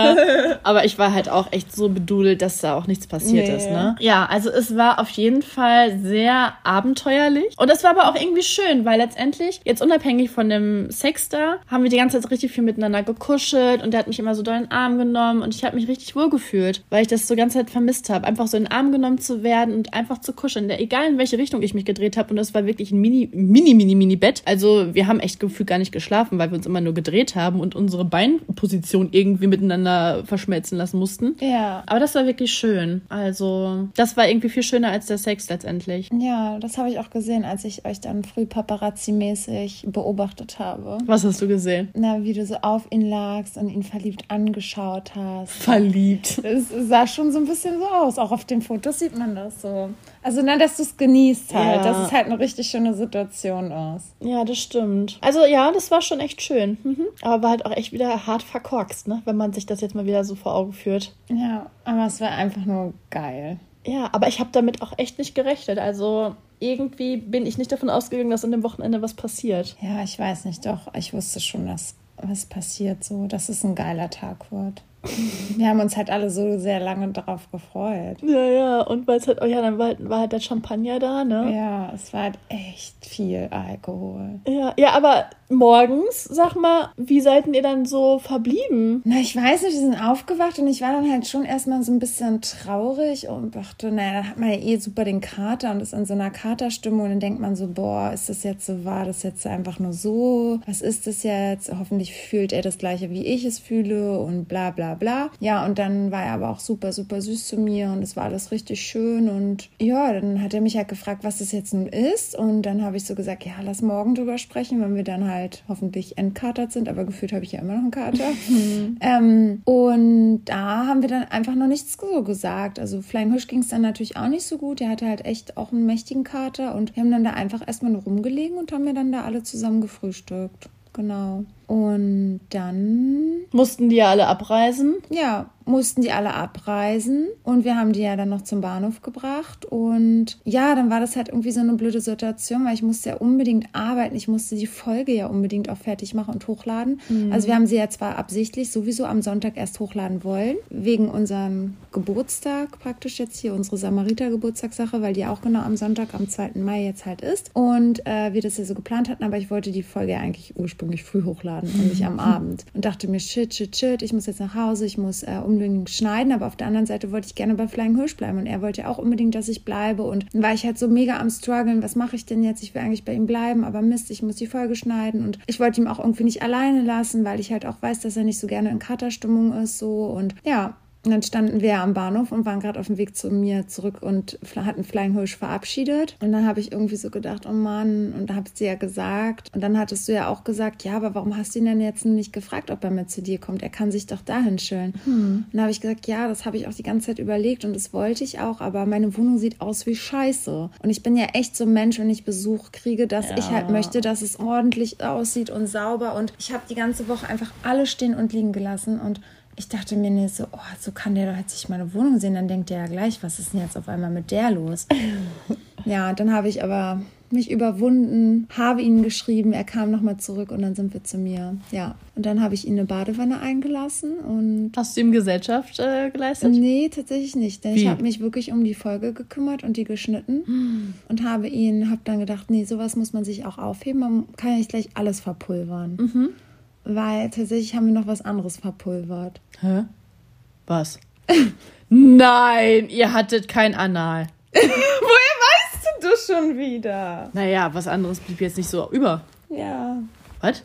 Aber ich war halt auch echt so bedudelt, dass da auch nichts passiert Nee. ist. Ne? Ja, also es war auf jeden Fall sehr abenteuerlich. Und es war aber auch irgendwie schön, weil letztendlich, jetzt unabhängig von dem Sex da, haben wir die ganze Zeit richtig viel miteinander gekuschelt und der hat mich immer so doll in den Arm genommen und ich habe mich richtig wohl gefühlt, weil ich das so ganze Zeit vermisst habe. Einfach so in den Arm genommen zu werden und einfach zu kuscheln. Der, egal in welche Richtung ich mich gedreht habe und das war wirklich ein mini, mini, mini, mini Bett. Also wir haben echt gefühlt gar nicht geschlafen, weil wir uns immer nur gedreht haben und unsere Beinposition irgendwie miteinander verschmelzen lassen mussten. Ja. Aber das war wirklich schön. Also, das war irgendwie viel schöner als der Sex letztendlich. Ja, das habe ich auch gesehen, als ich euch dann früh paparazzi-mäßig beobachtet habe. Was hast du gesehen? Na, wie du so auf ihn lagst und ihn verliebt angeschaut hast. Verliebt. Es sah schon so ein bisschen so aus. Auch auf den Fotos sieht man das so. Also, na, dass du es genießt halt. Ja. Dass es halt eine richtig schöne Situation ist. Ja, das stimmt. Also ja, das war schon echt schön. Mhm. Aber war halt auch echt wieder hart verkorkst, ne? Wenn man sich das jetzt mal wieder so vor Augen führt. Ja, aber es war einfach nur geil. Ja, aber ich habe damit auch echt nicht gerechnet. Also irgendwie bin ich nicht davon ausgegangen, dass an dem Wochenende was passiert. Ja, ich weiß nicht, doch. Ich wusste schon, dass was passiert so, dass es ein geiler Tag wird. Wir haben uns halt alle so sehr lange darauf gefreut. Ja, ja, und weil es halt, oh ja, dann war halt, war halt der Champagner da, ne? Ja, es war halt echt viel Alkohol. Ja, ja, aber morgens, sag mal, wie seid denn ihr dann so verblieben? Na, ich weiß nicht, wir sind aufgewacht und ich war dann halt schon erstmal so ein bisschen traurig und dachte, naja, dann hat man ja eh super den Kater und ist in so einer Katerstimmung und dann denkt man so, boah, ist das jetzt so, war das jetzt einfach nur so? Was ist das jetzt? Hoffentlich fühlt er das gleiche, wie ich es fühle und bla bla bla. Ja, und dann war er aber auch super, super süß zu mir und es war alles richtig schön und ja, dann hat er mich halt gefragt, was das jetzt nun ist und dann habe ich so gesagt, ja, lass morgen drüber sprechen, wenn wir dann halt hoffentlich entkatert sind, aber gefühlt habe ich ja immer noch einen Kater. ähm, und da haben wir dann einfach noch nichts so gesagt. Also Flying Hirsch ging es dann natürlich auch nicht so gut. Der hatte halt echt auch einen mächtigen Kater und wir haben dann da einfach erstmal nur rumgelegen und haben wir dann da alle zusammen gefrühstückt. Genau. Und dann. Mussten die ja alle abreisen? Ja, mussten die alle abreisen und wir haben die ja dann noch zum Bahnhof gebracht und ja, dann war das halt irgendwie so eine blöde Situation, weil ich musste ja unbedingt arbeiten, ich musste die Folge ja unbedingt auch fertig machen und hochladen. Mhm. Also wir haben sie ja zwar absichtlich sowieso am Sonntag erst hochladen wollen, wegen unserem Geburtstag praktisch jetzt hier, unsere Samariter-Geburtstagssache, weil die auch genau am Sonntag, am 2. Mai jetzt halt ist und äh, wir das ja so geplant hatten, aber ich wollte die Folge ja eigentlich ursprünglich früh hochladen und nicht am Abend und dachte mir, shit, shit, shit, ich muss jetzt nach Hause, ich muss äh, unbedingt schneiden, aber auf der anderen Seite wollte ich gerne bei Flying Hirsch bleiben und er wollte ja auch unbedingt, dass ich bleibe und dann war ich halt so mega am struggeln, was mache ich denn jetzt? Ich will eigentlich bei ihm bleiben, aber Mist, ich muss die Folge schneiden und ich wollte ihn auch irgendwie nicht alleine lassen, weil ich halt auch weiß, dass er nicht so gerne in Katerstimmung ist so und ja, und dann standen wir am Bahnhof und waren gerade auf dem Weg zu mir zurück und hatten Flying Hirsch verabschiedet. Und dann habe ich irgendwie so gedacht, oh Mann, und da habe ich sie ja gesagt. Und dann hattest du ja auch gesagt, ja, aber warum hast du ihn denn jetzt nicht gefragt, ob er mit zu dir kommt? Er kann sich doch dahin chillen. Hm. Und dann habe ich gesagt, ja, das habe ich auch die ganze Zeit überlegt und das wollte ich auch, aber meine Wohnung sieht aus wie Scheiße. Und ich bin ja echt so ein Mensch, wenn ich Besuch kriege, dass ja. ich halt möchte, dass es ordentlich aussieht und sauber. Und ich habe die ganze Woche einfach alles stehen und liegen gelassen und ich dachte mir nicht so, oh, so kann der doch jetzt sich meine Wohnung sehen, dann denkt der ja gleich, was ist denn jetzt auf einmal mit der los? ja, dann habe ich aber mich überwunden, habe ihn geschrieben, er kam nochmal zurück und dann sind wir zu mir. Ja, und dann habe ich ihn eine Badewanne eingelassen und... Hast du ihm Gesellschaft äh, geleistet? Nee, tatsächlich nicht, denn Wie? ich habe mich wirklich um die Folge gekümmert und die geschnitten hm. und habe ihn, habe dann gedacht, nee, sowas muss man sich auch aufheben, man kann ja nicht gleich alles verpulvern. Mhm weil tatsächlich haben wir noch was anderes verpulvert. Hä? Was? Nein, ihr hattet kein Anal. Woher weißt du das schon wieder? Naja, was anderes blieb jetzt nicht so über. Ja. Was?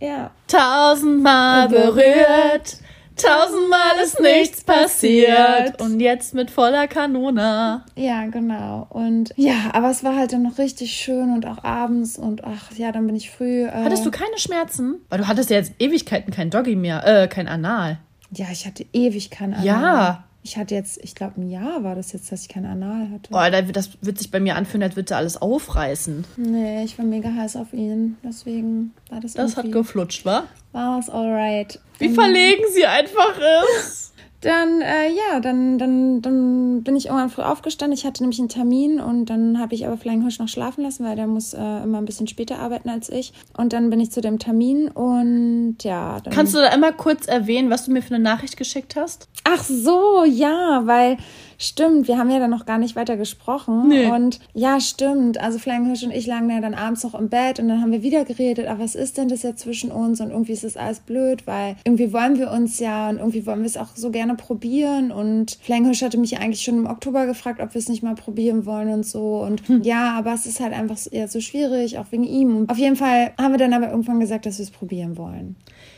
Ja. Tausendmal berührt, Tausendmal ist nichts passiert. Und jetzt mit voller Kanone. Ja, genau. Und ja, aber es war halt dann noch richtig schön und auch abends und ach ja, dann bin ich früh. Äh hattest du keine Schmerzen? Weil du hattest ja jetzt Ewigkeiten kein Doggy mehr, äh, kein Anal. Ja, ich hatte ewig kein Anal. Ja. Ich hatte jetzt, ich glaube, ein Jahr war das jetzt, dass ich kein Anal hatte. Boah, das wird sich bei mir anfühlen, als würde alles aufreißen. Nee, ich war mega heiß auf ihn. Deswegen war das Das hat geflutscht, wa? War es alright. Wie verlegen sie einfach ist. Dann, äh, ja, dann, dann, dann bin ich irgendwann früh aufgestanden. Ich hatte nämlich einen Termin und dann habe ich aber Flying Hirsch noch schlafen lassen, weil der muss äh, immer ein bisschen später arbeiten als ich. Und dann bin ich zu dem Termin und ja. Dann Kannst du da immer kurz erwähnen, was du mir für eine Nachricht geschickt hast? Ach so, ja, weil Stimmt, wir haben ja dann noch gar nicht weiter gesprochen. Nee. Und ja, stimmt. Also Flying Hirsch und ich lagen ja dann abends noch im Bett und dann haben wir wieder geredet, aber was ist denn das jetzt zwischen uns? Und irgendwie ist das alles blöd, weil irgendwie wollen wir uns ja und irgendwie wollen wir es auch so gerne probieren. Und Flying Hirsch hatte mich eigentlich schon im Oktober gefragt, ob wir es nicht mal probieren wollen und so. Und hm. ja, aber es ist halt einfach eher so schwierig, auch wegen ihm. Und auf jeden Fall haben wir dann aber irgendwann gesagt, dass wir es probieren wollen.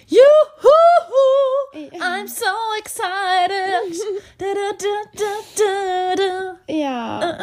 Juhu! I'm so excited. Da, da, da, ja.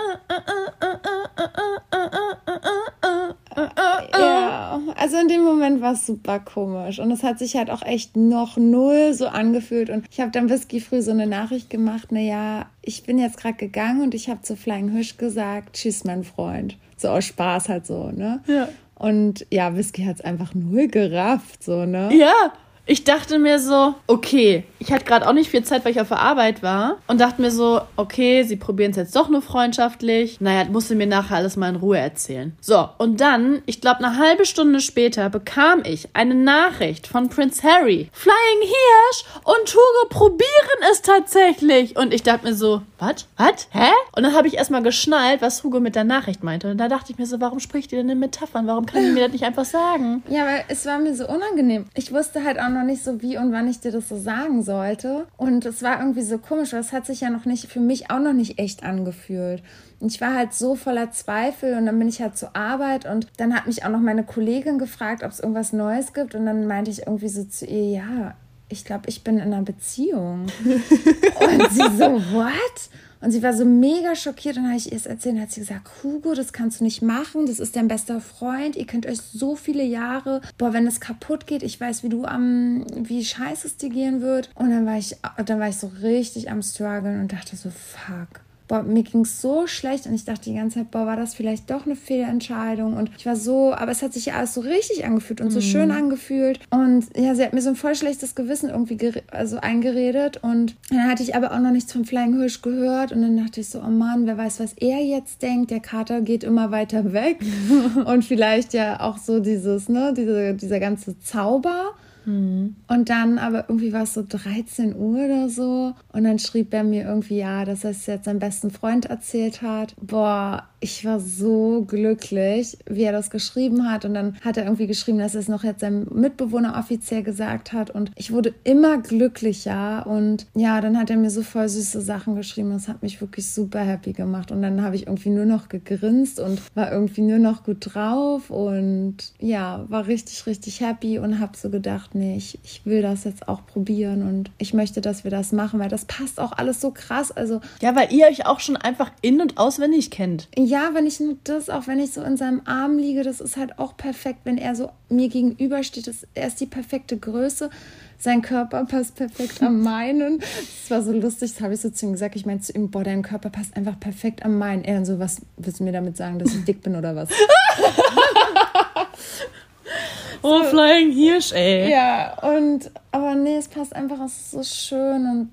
Ja, also in dem Moment war es super komisch und es hat sich halt auch echt noch null so angefühlt und ich habe dann Whisky früh so eine Nachricht gemacht, naja, ich bin jetzt gerade gegangen und ich habe zu Flying Hirsch gesagt, tschüss mein Freund. So aus Spaß halt so, ne? Ja. Und ja, Whisky hat es einfach null gerafft, so, ne? Ja, ich dachte mir so, okay, ich hatte gerade auch nicht viel Zeit, weil ich auf der Arbeit war. Und dachte mir so, okay, sie probieren es jetzt doch nur freundschaftlich. Naja, musste mir nachher alles mal in Ruhe erzählen. So, und dann, ich glaube, eine halbe Stunde später bekam ich eine Nachricht von Prince Harry. Flying Hirsch und Hugo probieren es tatsächlich. Und ich dachte mir so, was? Was? Hä? Und dann habe ich erstmal geschnallt, was Hugo mit der Nachricht meinte. Und da dachte ich mir so, warum spricht ihr denn in Metaphern? Warum kann ich mir das nicht einfach sagen? Ja, weil es war mir so unangenehm. Ich wusste halt auch noch nicht so, wie und wann ich dir das so sagen sollte. Und es war irgendwie so komisch, weil es hat sich ja noch nicht, für mich auch noch nicht echt angefühlt. Und ich war halt so voller Zweifel und dann bin ich halt zur Arbeit und dann hat mich auch noch meine Kollegin gefragt, ob es irgendwas Neues gibt. Und dann meinte ich irgendwie so zu ihr, ja, ich glaube, ich bin in einer Beziehung. und sie so, what? Und sie war so mega schockiert und habe ich ihr es erzählt. hat sie gesagt, Hugo, das kannst du nicht machen. Das ist dein bester Freund. Ihr kennt euch so viele Jahre. Boah, wenn es kaputt geht, ich weiß, wie du am, wie scheiße es dir gehen wird. Und dann war ich, dann war ich so richtig am struggeln und dachte so, fuck. Boah, mir ging es so schlecht und ich dachte die ganze Zeit, boah, war das vielleicht doch eine Fehlentscheidung? Und ich war so, aber es hat sich ja alles so richtig angefühlt und so Mhm. schön angefühlt. Und ja, sie hat mir so ein voll schlechtes Gewissen irgendwie also eingeredet. Und dann hatte ich aber auch noch nichts vom Flying Hirsch gehört. Und dann dachte ich so, oh Mann, wer weiß, was er jetzt denkt, der Kater geht immer weiter weg. Und vielleicht ja auch so dieses, ne, diese, dieser ganze Zauber. Und dann aber irgendwie war es so 13 Uhr oder so. Und dann schrieb er mir irgendwie, ja, dass er es jetzt seinem besten Freund erzählt hat. Boah, ich war so glücklich, wie er das geschrieben hat. Und dann hat er irgendwie geschrieben, dass er es noch jetzt seinem Mitbewohner offiziell gesagt hat. Und ich wurde immer glücklicher. Und ja, dann hat er mir so voll süße Sachen geschrieben. Das hat mich wirklich super happy gemacht. Und dann habe ich irgendwie nur noch gegrinst und war irgendwie nur noch gut drauf. Und ja, war richtig, richtig happy und habe so gedacht, nee, ich, ich will das jetzt auch probieren. Und ich möchte, dass wir das machen, weil das passt auch alles so krass. Also Ja, weil ihr euch auch schon einfach in- und auswendig kennt. ja, wenn ich nur das, auch wenn ich so in seinem Arm liege, das ist halt auch perfekt, wenn er so mir gegenüber steht. Das, er ist die perfekte Größe. Sein Körper passt perfekt an meinen. Das war so lustig, das habe ich so zu ihm gesagt. Ich meinte zu ihm, boah, dein Körper passt einfach perfekt an meinen. Er dann so, was willst du mir damit sagen, dass ich dick bin oder was? Oh, Flying Hirsch, ey. Ja, und aber nee, es passt einfach, es ist so schön und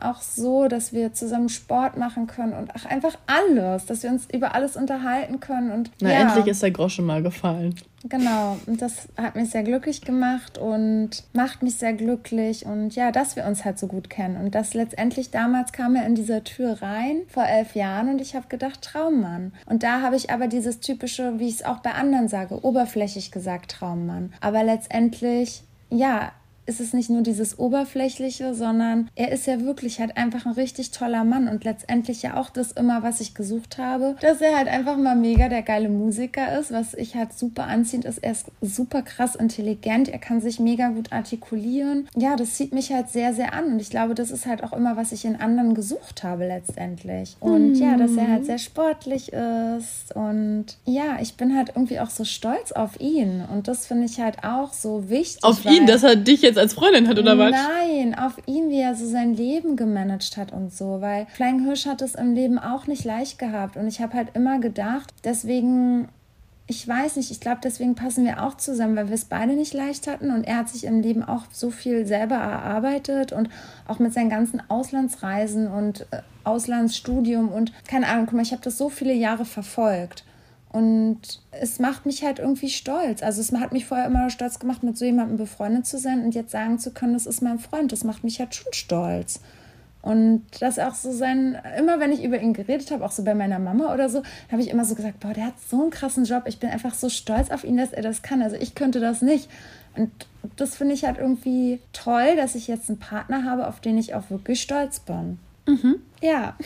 auch so, dass wir zusammen Sport machen können und ach, einfach alles, dass wir uns über alles unterhalten können und Na, ja, endlich ist der Groschen mal gefallen. genau. Und das hat mich sehr glücklich gemacht und macht mich sehr glücklich und ja, dass wir uns halt so gut kennen und das letztendlich damals kam er in dieser Tür rein vor elf Jahren und ich habe gedacht Traummann und da habe ich aber dieses typische, wie ich es auch bei anderen sage, oberflächlich gesagt Traummann, aber letztendlich ja ist es nicht nur dieses Oberflächliche, sondern er ist ja wirklich halt einfach ein richtig toller Mann und letztendlich ja auch das immer, was ich gesucht habe, dass er halt einfach mal mega der geile Musiker ist, was ich halt super anziehend ist. Er ist super krass intelligent, er kann sich mega gut artikulieren. Ja, das zieht mich halt sehr, sehr an und ich glaube, das ist halt auch immer, was ich in anderen gesucht habe letztendlich. Und ja, dass er halt sehr sportlich ist und ja, ich bin halt irgendwie auch so stolz auf ihn und das finde ich halt auch so wichtig. Auf ihn, dass er dich jetzt als Freundin hat, oder was? Nein, auf ihn, wie er so sein Leben gemanagt hat und so, weil Flying Hirsch hat es im Leben auch nicht leicht gehabt und ich habe halt immer gedacht, deswegen, ich weiß nicht, ich glaube, deswegen passen wir auch zusammen, weil wir es beide nicht leicht hatten und er hat sich im Leben auch so viel selber erarbeitet und auch mit seinen ganzen Auslandsreisen und äh, Auslandsstudium und keine Ahnung, guck mal, ich habe das so viele Jahre verfolgt. Und es macht mich halt irgendwie stolz. Also es hat mich vorher immer stolz gemacht, mit so jemandem befreundet zu sein und jetzt sagen zu können, das ist mein Freund. Das macht mich halt schon stolz. Und das auch so sein, immer wenn ich über ihn geredet habe, auch so bei meiner Mama oder so, habe ich immer so gesagt, boah, der hat so einen krassen Job. Ich bin einfach so stolz auf ihn, dass er das kann. Also ich könnte das nicht. Und das finde ich halt irgendwie toll, dass ich jetzt einen Partner habe, auf den ich auch wirklich stolz bin. Ja.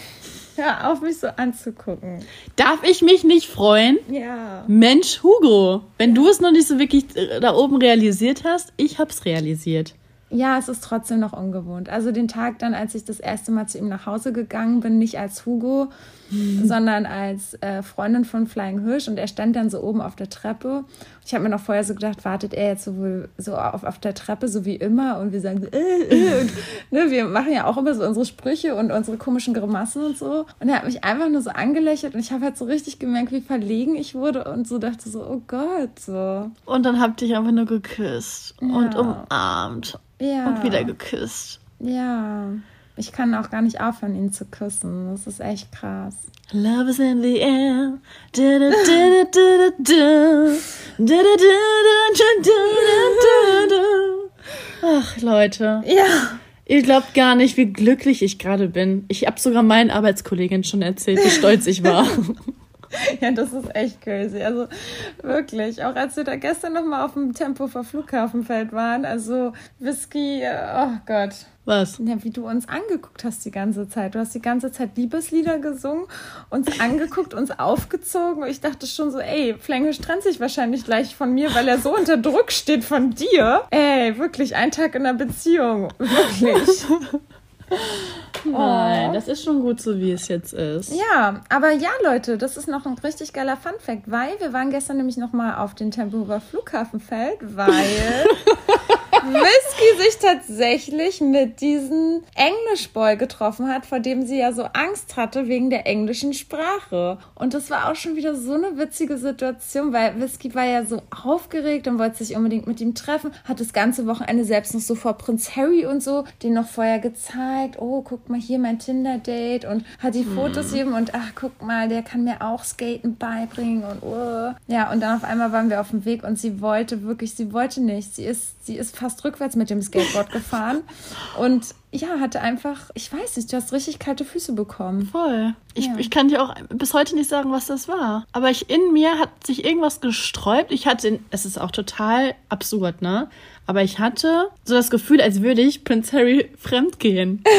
Hör auf, mich so anzugucken. Darf ich mich nicht freuen? Ja. Mensch, Hugo, wenn du es noch nicht so wirklich äh, da oben realisiert hast, ich hab's realisiert. Ja, es ist trotzdem noch ungewohnt. Also den Tag dann, als ich das erste Mal zu ihm nach Hause gegangen bin, nicht als Hugo, sondern als äh, Freundin von Flying Hirsch und er stand dann so oben auf der Treppe. Ich habe mir noch vorher so gedacht, wartet er jetzt so wohl so auf, auf der Treppe, so wie immer und wir sagen so, äh, äh, und, ne, wir machen ja auch immer so unsere Sprüche und unsere komischen Grimassen und so. Und er hat mich einfach nur so angelächelt und ich habe halt so richtig gemerkt, wie verlegen ich wurde und so dachte so, oh Gott, so. Und dann habt ihr einfach nur geküsst und umarmt Ja. und wieder geküsst. Ja, ich kann auch gar nicht aufhören, ihn zu küssen. Das ist echt krass. Love is in the air. Ach, Leute. Ja. Ihr glaubt gar nicht, wie glücklich ich gerade bin. Ich habe sogar meinen Arbeitskolleginnen schon erzählt, wie stolz ich war. Ja, das ist echt crazy. Also wirklich, auch als wir da gestern nochmal auf dem Tempo vor Flughafenfeld waren, also Whisky, äh, oh Gott. Was? Ja, wie du uns angeguckt hast die ganze Zeit. Du hast die ganze Zeit Liebeslieder gesungen, uns angeguckt, uns aufgezogen. Und ich dachte schon so, ey, Flangisch trennt sich wahrscheinlich gleich von mir, weil er so unter Druck steht von dir. Ey, wirklich, ein Tag in einer Beziehung. Wirklich. Nein, das ist schon gut so, wie es jetzt ist. Ja, aber ja, Leute, das ist noch ein richtig geiler Funfact, weil wir waren gestern nämlich nochmal auf den Tempelhofer Flughafenfeld, weil Whisky sich tatsächlich mit diesem Englischboy getroffen hat, vor dem sie ja so Angst hatte wegen der englischen Sprache. Und das war auch schon wieder so eine witzige Situation, weil Whisky war ja so aufgeregt und wollte sich unbedingt mit ihm treffen, hat das ganze Wochenende selbst noch so vor Prinz Harry und so den noch vorher gezeigt. Oh, guck mal hier mein Tinder-Date und hat die Fotos mhm. eben und ach, guck mal, der kann mir auch Skaten beibringen und oh. Ja, und dann auf einmal waren wir auf dem Weg und sie wollte wirklich, sie wollte nicht. Sie ist, sie ist fast rückwärts mit dem Skateboard gefahren und ja, hatte einfach, ich weiß nicht, du hast richtig kalte Füße bekommen. Voll. Ich, ja. ich kann dir auch bis heute nicht sagen, was das war. Aber ich in mir hat sich irgendwas gesträubt. Ich hatte, es ist auch total absurd, ne? Aber ich hatte so das Gefühl, als würde ich Prince Harry fremdgehen.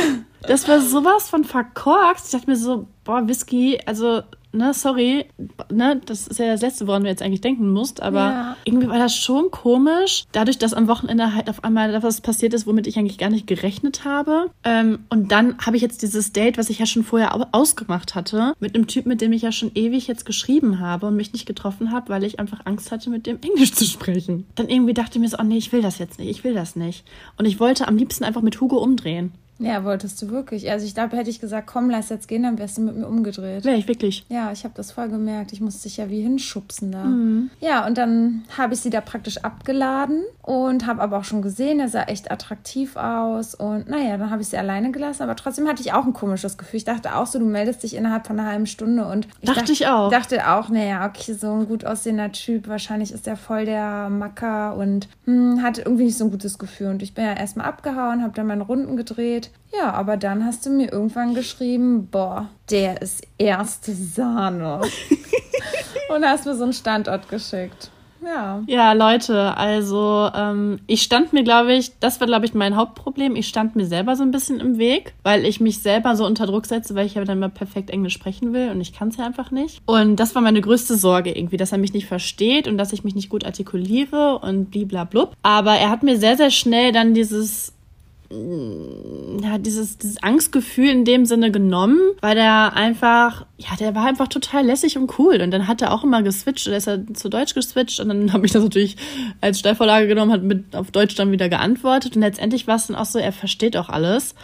Das war sowas von verkorkst. Ich dachte mir so, boah, Whisky, also ne, sorry, ne, das ist ja das Letzte, woran du jetzt eigentlich denken musst, aber ja. irgendwie war das schon komisch, dadurch, dass am Wochenende halt auf einmal etwas passiert ist, womit ich eigentlich gar nicht gerechnet habe. Ähm, und dann habe ich jetzt dieses Date, was ich ja schon vorher ausgemacht hatte, mit einem Typ, mit dem ich ja schon ewig jetzt geschrieben habe und mich nicht getroffen habe, weil ich einfach Angst hatte, mit dem Englisch zu sprechen. Dann irgendwie dachte ich mir so, oh nee, ich will das jetzt nicht, ich will das nicht. Und ich wollte am liebsten einfach mit Hugo umdrehen. Ja, wolltest du wirklich. Also ich glaube, hätte ich gesagt, komm, lass jetzt gehen, dann wärst du mit mir umgedreht. Wäre ich wirklich. Ja, ich habe das voll gemerkt. Ich musste dich ja wie hinschubsen da. Mhm. Ja, und dann habe ich sie da praktisch abgeladen und habe aber auch schon gesehen, er sah echt attraktiv aus. Und naja, dann habe ich sie alleine gelassen. Aber trotzdem hatte ich auch ein komisches Gefühl. Ich dachte auch so, du meldest dich innerhalb von einer halben Stunde. Und ich dachte, dachte ich auch. dachte auch, naja, okay, so ein gut aussehender Typ. Wahrscheinlich ist der voll der Macker und hm, hatte irgendwie nicht so ein gutes Gefühl. Und ich bin ja erstmal abgehauen, habe dann meine Runden gedreht. Ja, aber dann hast du mir irgendwann geschrieben, boah, der ist erste Sahne. Und hast mir so einen Standort geschickt. Ja. Ja, Leute, also ähm, ich stand mir, glaube ich, das war, glaube ich, mein Hauptproblem. Ich stand mir selber so ein bisschen im Weg, weil ich mich selber so unter Druck setze, weil ich ja dann mal perfekt Englisch sprechen will und ich kann es ja einfach nicht. Und das war meine größte Sorge irgendwie, dass er mich nicht versteht und dass ich mich nicht gut artikuliere und bliblablub. Aber er hat mir sehr, sehr schnell dann dieses ja, dieses, dieses Angstgefühl in dem Sinne genommen, weil der einfach, ja, der war einfach total lässig und cool. Und dann hat er auch immer geswitcht, oder ist er zu Deutsch geswitcht und dann habe ich das natürlich als Steilvorlage genommen, hat mit auf Deutsch dann wieder geantwortet. Und letztendlich war es dann auch so, er versteht auch alles.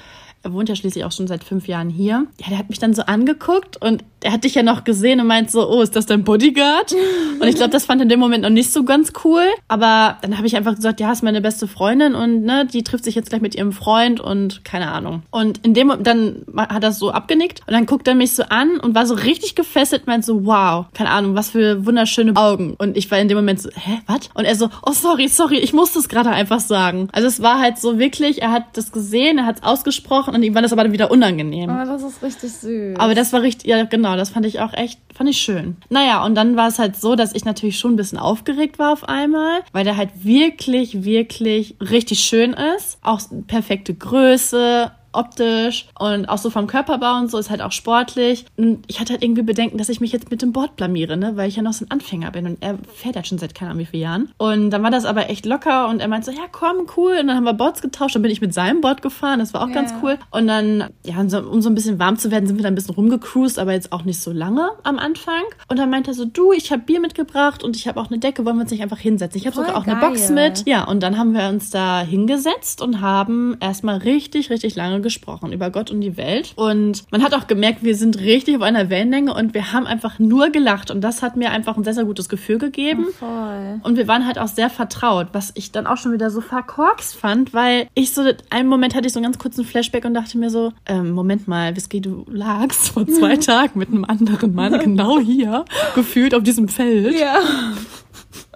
Er wohnt ja schließlich auch schon seit fünf Jahren hier. Ja, der hat mich dann so angeguckt und er hat dich ja noch gesehen und meint so, oh, ist das dein Bodyguard? Und ich glaube, das fand er in dem Moment noch nicht so ganz cool. Aber dann habe ich einfach gesagt, ja, ist meine beste Freundin und ne, die trifft sich jetzt gleich mit ihrem Freund und keine Ahnung. Und in dem dann hat er so abgenickt und dann guckt er mich so an und war so richtig gefesselt, meint so, wow, keine Ahnung, was für wunderschöne Augen. Und ich war in dem Moment so, hä, was? Und er so, oh sorry, sorry, ich muss das gerade einfach sagen. Also es war halt so wirklich, er hat das gesehen, er hat es ausgesprochen und ihm war das aber dann wieder unangenehm. Oh, das ist richtig süß. Aber das war richtig, ja genau, das fand ich auch echt, fand ich schön. Naja, und dann war es halt so, dass ich natürlich schon ein bisschen aufgeregt war auf einmal, weil der halt wirklich, wirklich richtig schön ist. Auch perfekte Größe, optisch und auch so vom Körperbau und so ist halt auch sportlich. Und ich hatte halt irgendwie Bedenken, dass ich mich jetzt mit dem Board blamiere, ne, weil ich ja noch so ein Anfänger bin und er fährt halt schon seit keine Ahnung wie vielen Jahren. Und dann war das aber echt locker und er meinte so, ja komm, cool. Und dann haben wir Boards getauscht, dann bin ich mit seinem Board gefahren, das war auch ja. ganz cool. Und dann, ja, um so ein bisschen warm zu werden, sind wir dann ein bisschen rumgecruised, aber jetzt auch nicht so lange am Anfang. Und dann meinte er so, du, ich habe Bier mitgebracht und ich habe auch eine Decke, wollen wir uns nicht einfach hinsetzen? Ich habe sogar auch geil. eine Box mit. Ja, und dann haben wir uns da hingesetzt und haben erstmal richtig, richtig lange gesprochen über Gott und die Welt. Und man hat auch gemerkt, wir sind richtig auf einer Wellenlänge und wir haben einfach nur gelacht. Und das hat mir einfach ein sehr, sehr gutes Gefühl gegeben. Oh, voll. Und wir waren halt auch sehr vertraut, was ich dann auch schon wieder so verkorkst fand, weil ich so, einen Moment hatte ich so einen ganz kurzen Flashback und dachte mir so, ähm, Moment mal, Whisky, du lagst vor zwei Tagen mit einem anderen Mann genau hier, gefühlt auf diesem Feld. Ja.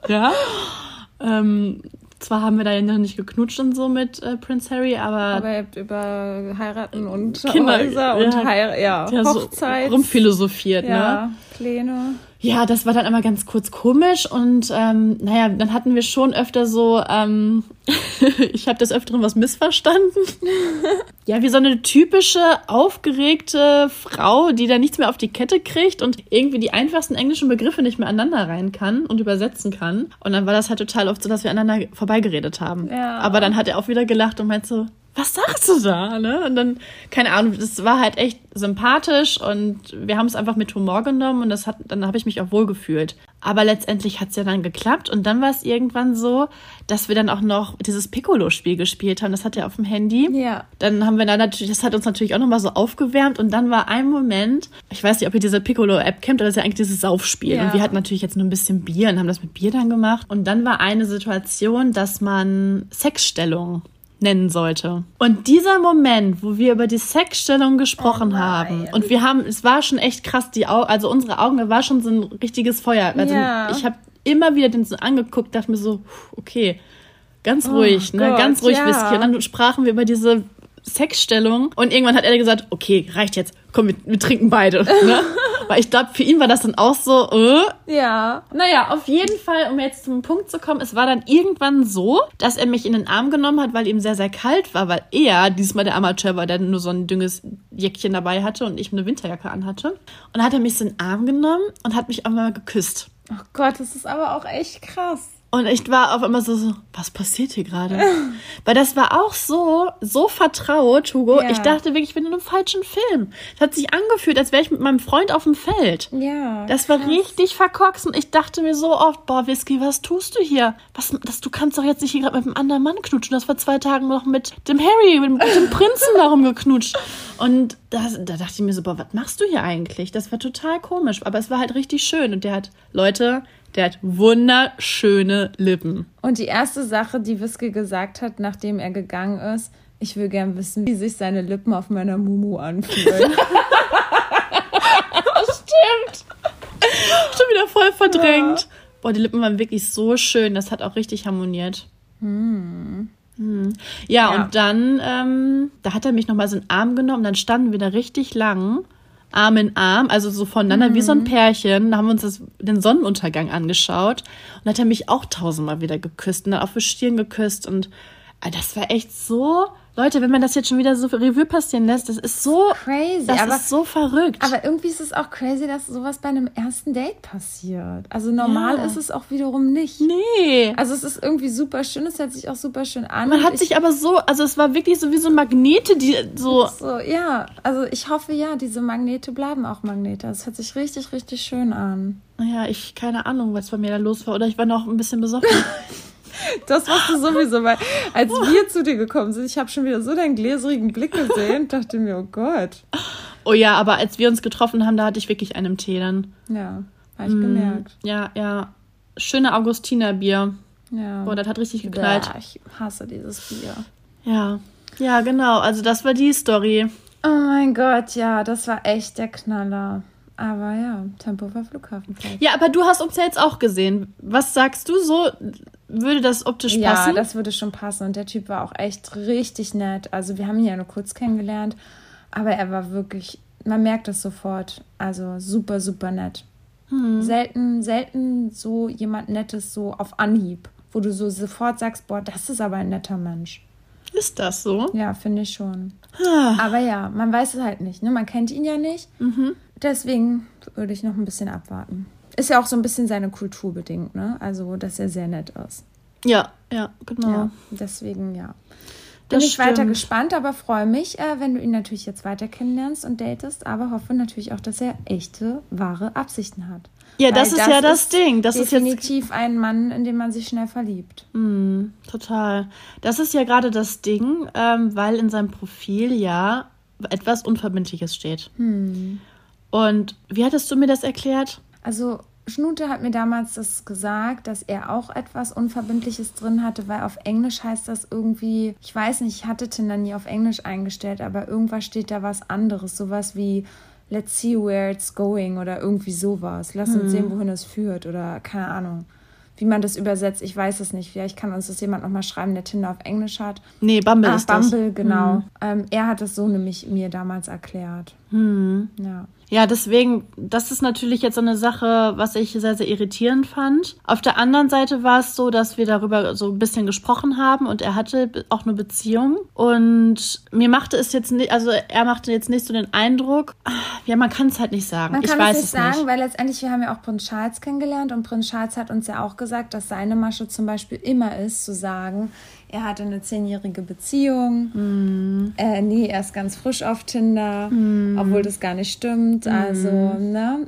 Ja. Ähm, zwar haben wir da ja noch nicht geknutscht und so mit äh, Prince Harry, aber. Aber ihr habt über Heiraten und Kinder, Häuser und ja, Heir ja, ja, Hochzeit. So rumphilosophiert, ja, ne? Pläne ja, das war dann einmal ganz kurz komisch und ähm, naja, dann hatten wir schon öfter so, ähm, ich habe des Öfteren was missverstanden. ja, wie so eine typische, aufgeregte Frau, die da nichts mehr auf die Kette kriegt und irgendwie die einfachsten englischen Begriffe nicht mehr aneinander rein kann und übersetzen kann. Und dann war das halt total oft so, dass wir aneinander vorbeigeredet haben. Ja. Aber dann hat er auch wieder gelacht und meint so, was sagst du da? Ne? Und dann, keine Ahnung, das war halt echt sympathisch und wir haben es einfach mit Humor genommen und das hat, dann habe ich mich auch wohl gefühlt. Aber letztendlich hat es ja dann geklappt und dann war es irgendwann so, dass wir dann auch noch dieses Piccolo-Spiel gespielt haben. Das hat er auf dem Handy. Ja. Dann haben wir da natürlich, das hat uns natürlich auch nochmal so aufgewärmt und dann war ein Moment, ich weiß nicht, ob ihr diese Piccolo-App kennt, aber das ist ja eigentlich dieses Saufspiel. Ja. Und wir hatten natürlich jetzt nur ein bisschen Bier und haben das mit Bier dann gemacht. Und dann war eine Situation, dass man Sexstellung nennen sollte. Und dieser Moment, wo wir über die Sexstellung gesprochen Oh haben und wir haben, es war schon echt krass, die Au also unsere Augen, da war schon so ein richtiges Feuer. Also Ja. ich habe immer wieder den so angeguckt, dachte mir so, okay, ganz ruhig, ne, Oh Gott, ganz ruhig ja. Whisky. Und dann sprachen wir über diese Sexstellung und irgendwann hat er gesagt, okay, reicht jetzt, komm, wir, wir trinken beide. Ne? Weil ich glaube, für ihn war das dann auch so, äh, Ja. naja, auf jeden Fall, um jetzt zum Punkt zu kommen, es war dann irgendwann so, dass er mich in den Arm genommen hat, weil ihm sehr, sehr kalt war, weil er diesmal der Amateur war, der nur so ein dünnes Jäckchen dabei hatte und ich eine Winterjacke anhatte. Und dann hat er mich so in den Arm genommen und hat mich einmal geküsst. Oh Gott, das ist aber auch echt krass. Und ich war auf einmal so, so was passiert hier gerade? Weil das war auch so, so vertraut, Hugo. Ja. Ich dachte wirklich, ich bin in einem falschen Film. Es hat sich angefühlt, als wäre ich mit meinem Freund auf dem Feld. Ja. Das war richtig verkorkst und ich dachte mir so oft, boah, Whisky, was tust du hier? Was, das, du kannst doch jetzt nicht hier gerade mit einem anderen Mann knutschen. Hast vor zwei Tagen noch mit dem Harry, mit, mit dem Prinzen darum geknutscht. Und das, da dachte ich mir so, boah, was machst du hier eigentlich? Das war total komisch, aber es war halt richtig schön. Und der hat, Leute, der hat wunderschöne Lippen. Und die erste Sache, die Whisky gesagt hat, nachdem er gegangen ist, ich will gern wissen, wie sich seine Lippen auf meiner Mumu anfühlen. Stimmt. Schon wieder voll verdrängt. Boah, die Lippen waren wirklich so schön. Das hat auch richtig harmoniert. Hm. Ja, Ja. und dann, ähm, da hat er mich nochmal so in den Arm genommen. Dann standen wir da richtig lang, Arm in Arm, also so voneinander wie so ein Pärchen. Da haben wir uns das, den Sonnenuntergang angeschaut. Und hat er mich auch tausendmal wieder geküsst und dann auf die Stirn geküsst. Und äh, das war echt so. Leute, wenn man das jetzt schon wieder so Revue passieren lässt, das ist so Crazy, Das aber- ist so verrückt. Aber irgendwie ist es auch crazy, dass sowas bei einem ersten Date passiert. Also normal Ja. ist es auch wiederum nicht. nee. Also es ist irgendwie super schön, es hört sich auch super schön an. Man hat ich, sich aber so, also es war wirklich so wie so Magnete, die so. so, ja, also ich hoffe ja, diese Magnete bleiben auch Magnete. Es hört sich richtig, richtig schön an. Naja, ich keine Ahnung, was bei mir da los war. Oder ich war noch ein bisschen besoffen. Das warst du sowieso, weil als wir zu dir gekommen sind, ich habe schon wieder so deinen gläserigen Blick gesehen, dachte mir, oh Gott. oh ja, aber als wir uns getroffen haben, da hatte ich wirklich einen Tee dann. Ja, habe ich gemerkt. Ja, ja. Schöne Augustinerbier. Ja. Boah, das hat richtig geknallt. Bäh, ich hasse dieses Bier. Ja. Ja, genau. Also das war die Story. Oh mein Gott, ja, das war echt der Knaller. Aber ja, Tempelhofer Flughafen vielleicht. Ja, aber du hast uns ja jetzt auch gesehen. Was sagst du so? Würde das optisch Ja, passen? das würde schon passen. Und der Typ war auch echt richtig nett. Also wir haben ihn ja nur kurz kennengelernt, aber er war wirklich, man merkt es sofort. Also super, super nett. Selten, selten so jemand Nettes so auf Anhieb, wo du so sofort sagst, boah, das ist aber ein netter Mensch. Ist das so? Ja, finde ich schon. Ah. Aber ja, man weiß es halt nicht. Ne? Man kennt ihn ja nicht. Deswegen würde ich noch ein bisschen abwarten. Ist ja auch so ein bisschen seine Kultur bedingt, ne? Also, dass er sehr nett ist. Ja, ja, genau. Ja, deswegen ja. Bin Das ich weiter stimmt. gespannt, aber freue mich, äh, wenn du ihn natürlich jetzt weiter kennenlernst und datest, aber hoffe natürlich auch, dass er echte, wahre Absichten hat. Ja, Weil das ist ja das Ding. Das ist jetzt definitiv ein Mann, in den man sich schnell verliebt. Mm, total. Das ist ja gerade das Ding, ähm, weil in seinem Profil ja etwas Unverbindliches steht. Und wie hattest du mir das erklärt? Also Schnute hat mir damals das gesagt, dass er auch etwas Unverbindliches drin hatte, weil auf Englisch heißt das irgendwie, ich weiß nicht, ich hatte Tinder nie auf Englisch eingestellt, aber irgendwas steht da was anderes, sowas wie Let's see where it's going oder irgendwie sowas. Lass uns sehen, wohin es führt oder keine Ahnung. Wie man das übersetzt, ich weiß es nicht. Vielleicht kann uns das jemand nochmal schreiben, der Tinder auf Englisch hat. Nee, Bumble Ah, ist das. Bumble, genau. Ähm, er hat es so nämlich mir damals erklärt. Ja. Ja, deswegen, das ist natürlich jetzt so eine Sache, was ich sehr, sehr irritierend fand. Auf der anderen Seite war es so, dass wir darüber so ein bisschen gesprochen haben und er hatte auch eine Beziehung. Und mir machte es jetzt nicht, also er machte jetzt nicht so den Eindruck, ah, ja, man kann es halt nicht sagen. Man ich kann weiß es nicht sagen, nicht. weil letztendlich, wir haben ja auch Prinz Charles kennengelernt und Prinz Charles hat uns ja auch gesagt, dass seine Masche zum Beispiel immer ist, zu sagen, er hatte eine zehnjährige Beziehung. Mhm. Äh, nee, er ist ganz frisch auf Tinder, Mhm. obwohl das gar nicht stimmt. Also, ne,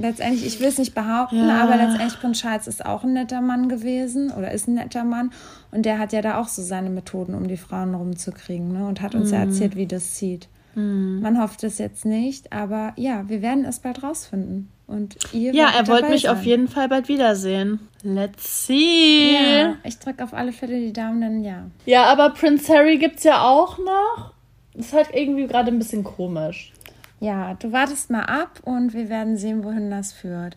letztendlich, ich will es nicht behaupten, Ja. aber letztendlich Prinz Charles ist auch ein netter Mann gewesen oder ist ein netter Mann. Und der hat ja da auch so seine Methoden, um die Frauen rumzukriegen, ne? Und hat uns Mhm. ja erzählt, wie das sieht. Man hofft es jetzt nicht, aber ja, wir werden es bald rausfinden. Und ihr Ja, er wollte mich auf sein. jeden Fall bald wiedersehen. Let's see. Ja, ich drücke auf alle Fälle die Daumen, denn ja. Ja, aber Prince Harry gibt's ja auch noch. Das ist halt irgendwie gerade ein bisschen komisch. Ja, du wartest mal ab und wir werden sehen, wohin das führt.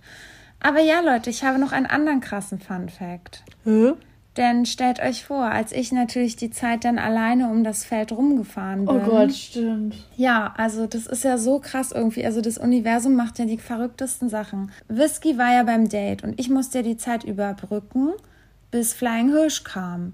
Aber ja, Leute, ich habe noch einen anderen krassen Fun Fact. Hä? Denn stellt euch vor, als ich natürlich die Zeit dann alleine um das Feld rumgefahren bin. Oh Gott, stimmt. Ja, also das ist ja so krass irgendwie. Also das Universum macht ja die verrücktesten Sachen. Whisky war ja beim Date und ich musste ja die Zeit überbrücken, bis Flying Hirsch kam.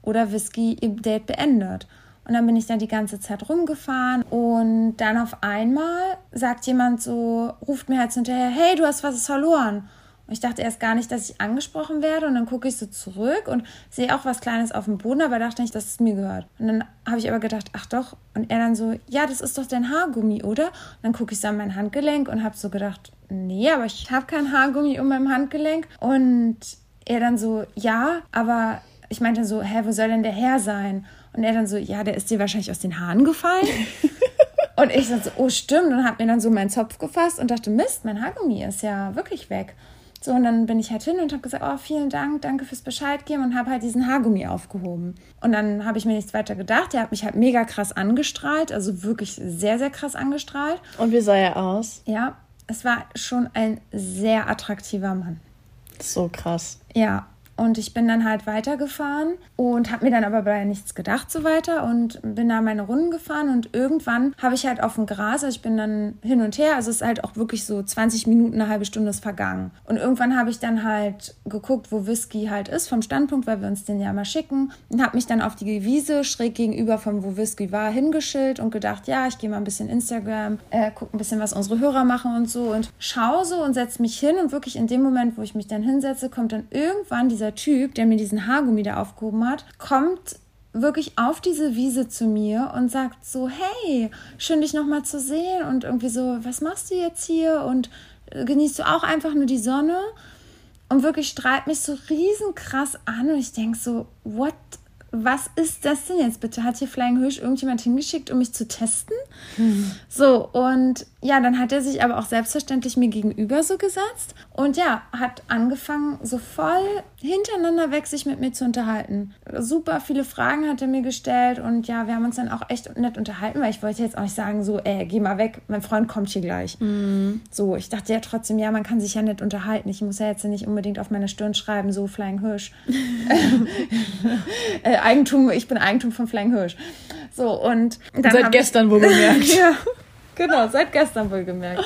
Oder Whisky im Date beendet. Und dann bin ich dann die ganze Zeit rumgefahren und dann auf einmal sagt jemand so, ruft mir halt so hinterher, hey, du hast was verloren. Und ich dachte erst gar nicht, dass ich angesprochen werde. Und dann gucke ich so zurück und sehe auch was Kleines auf dem Boden, aber dachte nicht, dass es mir gehört. Und dann habe ich aber gedacht, ach doch. Und er dann so, ja, das ist doch dein Haargummi, oder? Und dann gucke ich so an mein Handgelenk und habe so gedacht, nee, aber ich habe kein Haargummi um meinem Handgelenk. Und er dann so, ja, aber ich meinte so, hä, wo soll denn der Herr sein? Und er dann so, ja, der ist dir wahrscheinlich aus den Haaren gefallen. Und ich dann so, oh stimmt, und habe mir dann so meinen Zopf gefasst und dachte, Mist, mein Haargummi ist ja wirklich weg. So, und dann bin ich halt hin und habe gesagt, oh, vielen Dank, danke fürs Bescheid geben und habe halt diesen Haargummi aufgehoben. Und dann habe ich mir nichts weiter gedacht. Der hat mich halt mega krass angestrahlt, also wirklich sehr, sehr krass angestrahlt. Und wie sah er aus? Ja, es war schon ein sehr attraktiver Mann. So krass. Ja, und ich bin dann halt weitergefahren und habe mir dann aber bei nichts gedacht so weiter und bin da meine Runden gefahren und irgendwann habe ich halt auf dem Gras, also ich bin dann hin und her, also es ist halt auch wirklich so 20 Minuten, eine halbe Stunde ist vergangen. Und irgendwann habe ich dann halt geguckt, wo Whisky halt ist vom Standpunkt, weil wir uns den ja mal schicken und habe mich dann auf die Wiese schräg gegenüber von wo Whisky war hingeschillt und gedacht, ja, ich gehe mal ein bisschen Instagram, äh, guck ein bisschen, was unsere Hörer machen und so und schaue so und setze mich hin und wirklich in dem Moment, wo ich mich dann hinsetze, kommt dann irgendwann dieser Typ, der mir diesen Haargummi da aufgehoben hat, kommt wirklich auf diese Wiese zu mir und sagt so, hey, schön dich nochmal zu sehen und irgendwie so, was machst du jetzt hier und äh, genießt du auch einfach nur die Sonne? Und wirklich strahlt mich so riesenkrass an und ich denke so, what, was ist das denn jetzt bitte? Hat hier Flying Hirsch irgendjemand hingeschickt, um mich zu testen? So, und ja, dann hat er sich aber auch selbstverständlich mir gegenüber so gesetzt und ja, hat angefangen, so voll hintereinander weg sich mit mir zu unterhalten. Super viele Fragen hat er mir gestellt und ja, wir haben uns dann auch echt nett unterhalten, weil ich wollte jetzt auch nicht sagen, so, ey, geh mal weg, mein Freund kommt hier gleich. So, ich dachte ja trotzdem, ja, man kann sich ja nett unterhalten. Ich muss ja jetzt nicht unbedingt auf meine Stirn schreiben, so Flying Hirsch. äh, Eigentum, ich bin Eigentum von Flying Hirsch. So, und dann Seit gestern. Ich, ja, genau, seit gestern wohl gemerkt.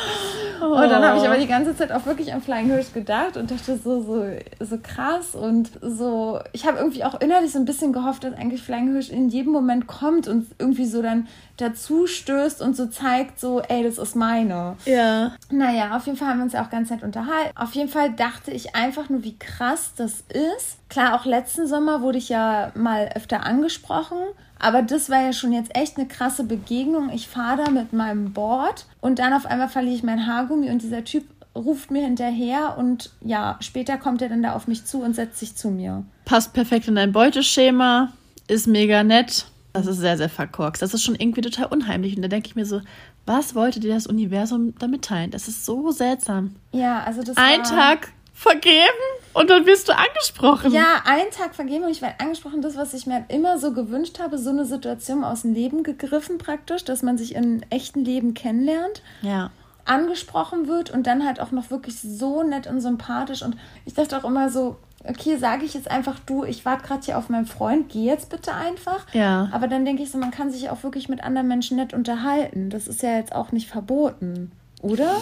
Und dann habe ich aber die ganze Zeit auch wirklich an Flying Hirsch gedacht und dachte so, so, so krass und so. Ich habe irgendwie auch innerlich so ein bisschen gehofft, dass eigentlich Flying Hirsch in jedem Moment kommt und irgendwie so dann dazu stößt und so zeigt, so, ey, das ist meine. Ja. Naja, auf jeden Fall haben wir uns ja auch ganz nett unterhalten. Auf jeden Fall dachte ich einfach nur, wie krass das ist. Klar, auch letzten Sommer wurde ich ja mal öfter angesprochen. Aber das war ja schon jetzt echt eine krasse Begegnung. Ich fahre da mit meinem Board und dann auf einmal verliere ich mein Haargummi und dieser Typ ruft mir hinterher und ja, später kommt er dann da auf mich zu und setzt sich zu mir. Passt perfekt in dein Beuteschema. Ist mega nett. Das ist sehr, sehr verkorkst. Das ist schon irgendwie total unheimlich. Und da denke ich mir so, was wollte dir das Universum da mitteilen? Das ist so seltsam. Ja, also das Ein war... Tag vergeben und dann wirst du angesprochen. Ja, einen Tag vergeben und ich werde angesprochen, das, was ich mir immer so gewünscht habe, so eine Situation aus dem Leben gegriffen praktisch, dass man sich im echten Leben kennenlernt. Ja. angesprochen wird und dann halt auch noch wirklich so nett und sympathisch. Und ich dachte auch immer so, okay, sage ich jetzt einfach du, ich warte gerade hier auf meinen Freund, geh jetzt bitte einfach. Ja. Aber dann denke ich so, man kann sich auch wirklich mit anderen Menschen nett unterhalten. Das ist ja jetzt auch nicht verboten. Oder?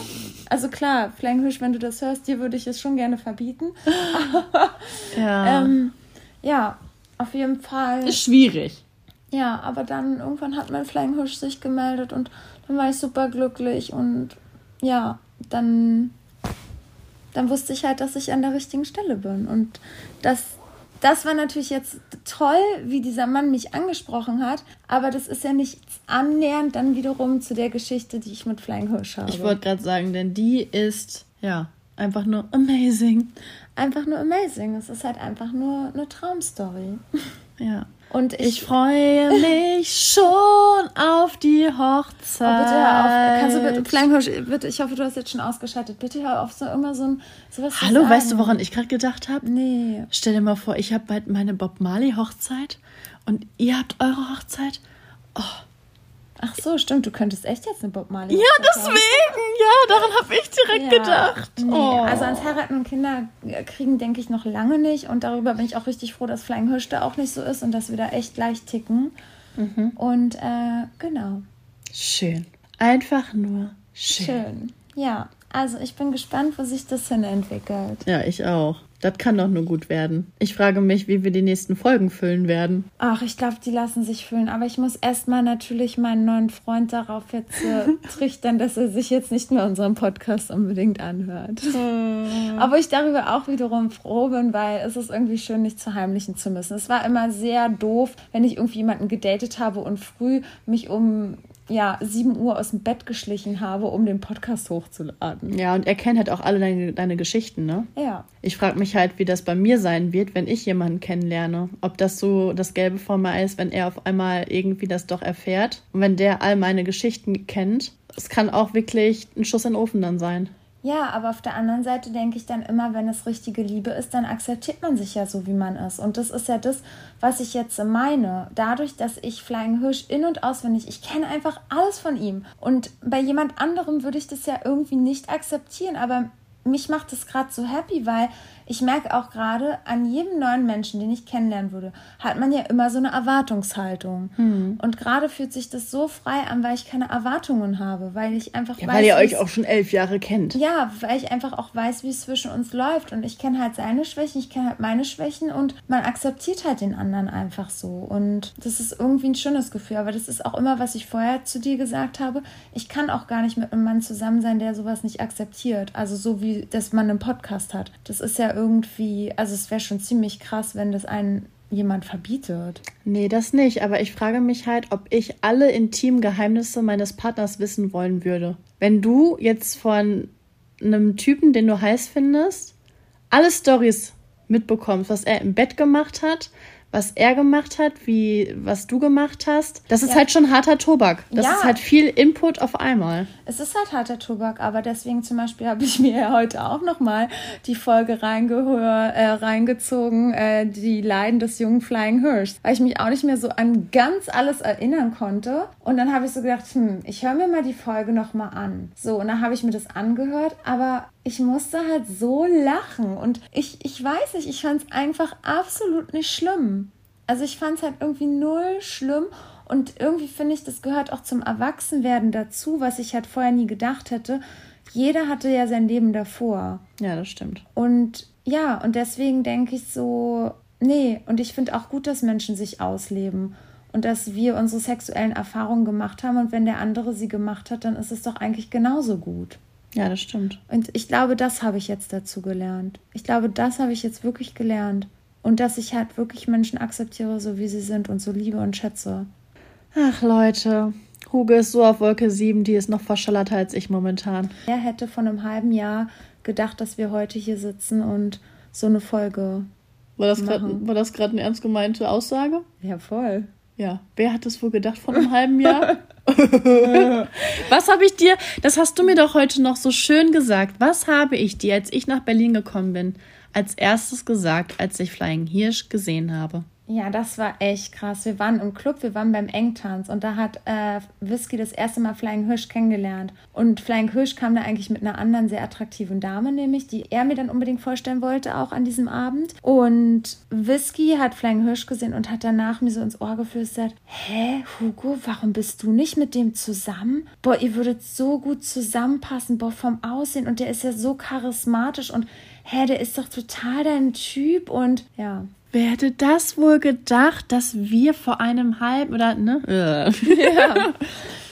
Also klar, Flying Hirsch, wenn du das hörst, dir würde ich es schon gerne verbieten. Ja. Ähm, ja, auf jeden Fall. ist schwierig. Ja, aber dann irgendwann hat mein Flying Hirsch sich gemeldet und dann war ich super glücklich und ja, dann, dann wusste ich halt, dass ich an der richtigen Stelle bin und dass das war natürlich jetzt toll, wie dieser Mann mich angesprochen hat, aber das ist ja nicht annähernd dann wiederum zu der Geschichte, die ich mit Flying Hirsch habe. Ich wollte gerade sagen, denn die ist, ja, einfach nur amazing. Einfach nur amazing. Es ist halt einfach nur eine Traumstory. Ja. Und ich, ich freue mich schon auf die Hochzeit. Oh, bitte hör auf. Kannst du bitte, Flying bitte, ich hoffe, du hast jetzt schon ausgeschaltet. Bitte hör auf, so immer so ein sowas Hallo, weißt du, woran ich gerade gedacht habe? Nee. Stell dir mal vor, ich habe bald meine Bob Marley Hochzeit und ihr habt eure Hochzeit. Oh, Ach so, stimmt. Du könntest echt jetzt eine Bob Marley. Ja, deswegen. Ja, daran habe ich direkt ja, gedacht. Nee, oh. Also ans Heiraten und Kinder kriegen denke ich noch lange nicht. Und darüber bin ich auch richtig froh, dass Flying Hirsch da auch nicht so ist und dass wir da echt gleich ticken. Mhm. Und äh, genau. Schön. Einfach nur schön. Schön. Ja. Also ich bin gespannt, wo sich das hin entwickelt. Ja, ich auch. Das kann doch nur gut werden. Ich frage mich, wie wir die nächsten Folgen füllen werden. Ach, ich glaube, die lassen sich füllen. Aber ich muss erstmal natürlich meinen neuen Freund darauf jetzt äh, trichtern, dass er sich jetzt nicht mehr unseren Podcast unbedingt anhört. Hm. Aber ich darüber auch wiederum froh bin, weil es ist irgendwie schön, nicht zu heimlichen zu müssen. Es war immer sehr doof, wenn ich irgendwie jemanden gedatet habe und früh mich um ja, 7 Uhr aus dem Bett geschlichen habe, um den Podcast hochzuladen. Ja, und er kennt halt auch alle deine, deine Geschichten, ne? Ja. Ich frage mich halt, wie das bei mir sein wird, wenn ich jemanden kennenlerne. Ob das so das Gelbe vor mir ist, wenn er auf einmal irgendwie das doch erfährt. Und wenn der all meine Geschichten kennt. Es kann auch wirklich ein Schuss in den Ofen dann sein. Ja, aber auf der anderen Seite denke ich dann immer, wenn es richtige Liebe ist, dann akzeptiert man sich ja so, wie man ist. Und das ist ja das, was ich jetzt meine. Dadurch, dass ich Flying Hirsch in- und auswendig, ich kenne einfach alles von ihm. Und bei jemand anderem würde ich das ja irgendwie nicht akzeptieren. Aber mich macht es gerade so happy, weil ich merke auch gerade, an jedem neuen Menschen, den ich kennenlernen würde, hat man ja immer so eine Erwartungshaltung. Hm. Und gerade fühlt sich das so frei an, weil ich keine Erwartungen habe, weil ich einfach ja, weiß. Weil ihr euch auch schon elf Jahre kennt. Ja, weil ich einfach auch weiß, wie es zwischen uns läuft. Und ich kenne halt seine Schwächen, ich kenne halt meine Schwächen und man akzeptiert halt den anderen einfach so. Und das ist irgendwie ein schönes Gefühl. Aber das ist auch immer, was ich vorher zu dir gesagt habe. Ich kann auch gar nicht mit einem Mann zusammen sein, der sowas nicht akzeptiert. Also so wie, dass man einen Podcast hat. Das ist ja irgendwie, also es wäre schon ziemlich krass, wenn das einen jemand verbietet. Nee, das nicht. Aber ich frage mich halt, ob ich alle intimen Geheimnisse meines Partners wissen wollen würde. Wenn du jetzt von einem Typen, den du heiß findest, alle Stories mitbekommst, was er im Bett gemacht hat, was er gemacht hat, wie was du gemacht hast. Das ist ja. halt schon harter Tobak. Das ja. ist halt viel Input auf einmal. Es ist halt harter Tobak, aber deswegen zum Beispiel habe ich mir ja heute auch noch mal die Folge reingehör, äh, reingezogen, äh, die Leiden des jungen Flying Hirsch, weil ich mich auch nicht mehr so an ganz alles erinnern konnte. Und dann habe ich so gedacht, hm, ich höre mir mal die Folge noch mal an. So und dann habe ich mir das angehört, aber ich musste halt so lachen und ich, ich weiß nicht, ich fand es einfach absolut nicht schlimm. Also ich fand es halt irgendwie null schlimm und irgendwie finde ich, das gehört auch zum Erwachsenwerden dazu, was ich halt vorher nie gedacht hätte. Jeder hatte ja sein Leben davor. Ja, das stimmt. Und ja, und deswegen denke ich so, nee, und ich finde auch gut, dass Menschen sich ausleben und dass wir unsere sexuellen Erfahrungen gemacht haben und wenn der andere sie gemacht hat, dann ist es doch eigentlich genauso gut. Ja, das stimmt. Und ich glaube, das habe ich jetzt dazu gelernt. Ich glaube, das habe ich jetzt wirklich gelernt. Und dass ich halt wirklich Menschen akzeptiere, so wie sie sind und so liebe und schätze. Ach, Leute. Hugo ist so auf Wolke 7, die ist noch verschallerter als ich momentan. Er hätte von einem halben Jahr gedacht, dass wir heute hier sitzen und so eine Folge. War das gerade eine ernst gemeinte Aussage? Ja, voll. Ja, wer hat es wohl gedacht vor einem halben Jahr? Was habe ich dir, das hast du mir doch heute noch so schön gesagt. Was habe ich dir, als ich nach Berlin gekommen bin, als erstes gesagt, als ich Flying Hirsch gesehen habe? Ja, das war echt krass. Wir waren im Club, wir waren beim Engtanz und da hat äh, Whisky das erste Mal Flying Hirsch kennengelernt. Und Flying Hirsch kam da eigentlich mit einer anderen sehr attraktiven Dame, nämlich, die er mir dann unbedingt vorstellen wollte, auch an diesem Abend. Und Whisky hat Flying Hirsch gesehen und hat danach mir so ins Ohr geflüstert: Hä, Hugo, warum bist du nicht mit dem zusammen? Boah, ihr würdet so gut zusammenpassen, boah, vom Aussehen und der ist ja so charismatisch und hä, der ist doch total dein Typ und ja, Wer hätte das wohl gedacht, dass wir vor einem halben oder ne? ja.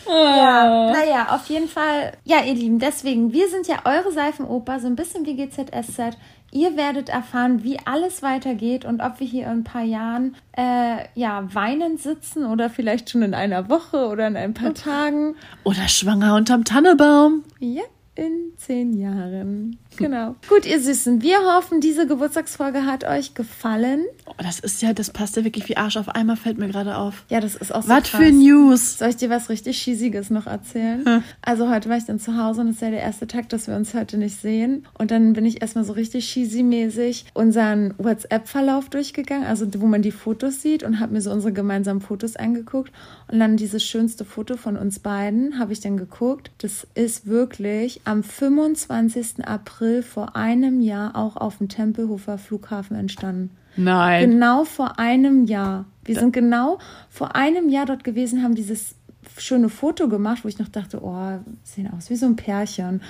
Ja, naja, auf jeden Fall. Ja, ihr Lieben, deswegen, wir sind ja eure Seifenoper, so ein bisschen wie GZSZ. Ihr werdet erfahren, wie alles weitergeht und ob wir hier in ein paar Jahren äh, ja weinend sitzen oder vielleicht schon in einer Woche oder in ein paar Tagen. Oder schwanger unterm Tannebaum. Ja, in zehn Jahren. Genau. Gut, ihr Süßen, wir hoffen, diese Geburtstagsfolge hat euch gefallen. Oh, das ist ja, das passt ja wirklich wie Arsch auf Eimer, fällt mir gerade auf. Ja, das ist auch so Was für News. Soll ich dir was richtig Schießiges noch erzählen? Hm. Also heute war ich dann zu Hause und es ist ja der erste Tag, dass wir uns heute nicht sehen. Und dann bin ich erstmal so richtig cheesy-mäßig unseren WhatsApp-Verlauf durchgegangen, also wo man die Fotos sieht und habe mir so unsere gemeinsamen Fotos angeguckt. Und dann dieses schönste Foto von uns beiden habe ich dann geguckt. Das ist wirklich am 25. April vor einem Jahr auch auf dem Tempelhofer Flughafen entstanden. Nein. Genau vor einem Jahr. Wir sind genau vor einem Jahr dort gewesen, haben dieses schöne Foto gemacht, wo ich noch dachte, oh, sehen aus wie so ein Pärchen.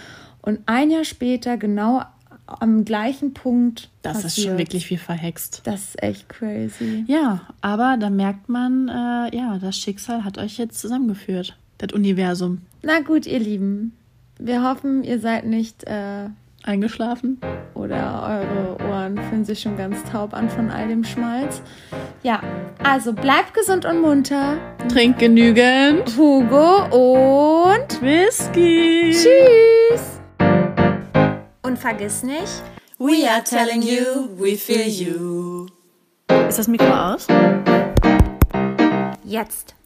Und ein Jahr später, genau am gleichen Punkt. Das ist passiert. schon wirklich wie verhext. Das ist echt crazy. Ja, aber da merkt man, äh, ja, das Schicksal hat euch jetzt zusammengeführt. Das Universum. Na gut, ihr Lieben. Wir hoffen, ihr seid nicht äh, Eingeschlafen? oder eure Ohren fühlen sich schon ganz taub an von all dem Schmalz. Ja, also bleibt gesund und munter. Trink genügend. Hugo und Whisky. tschüss. Und vergiss nicht, We are telling you, we feel you. Ist das Mikro aus? jetzt.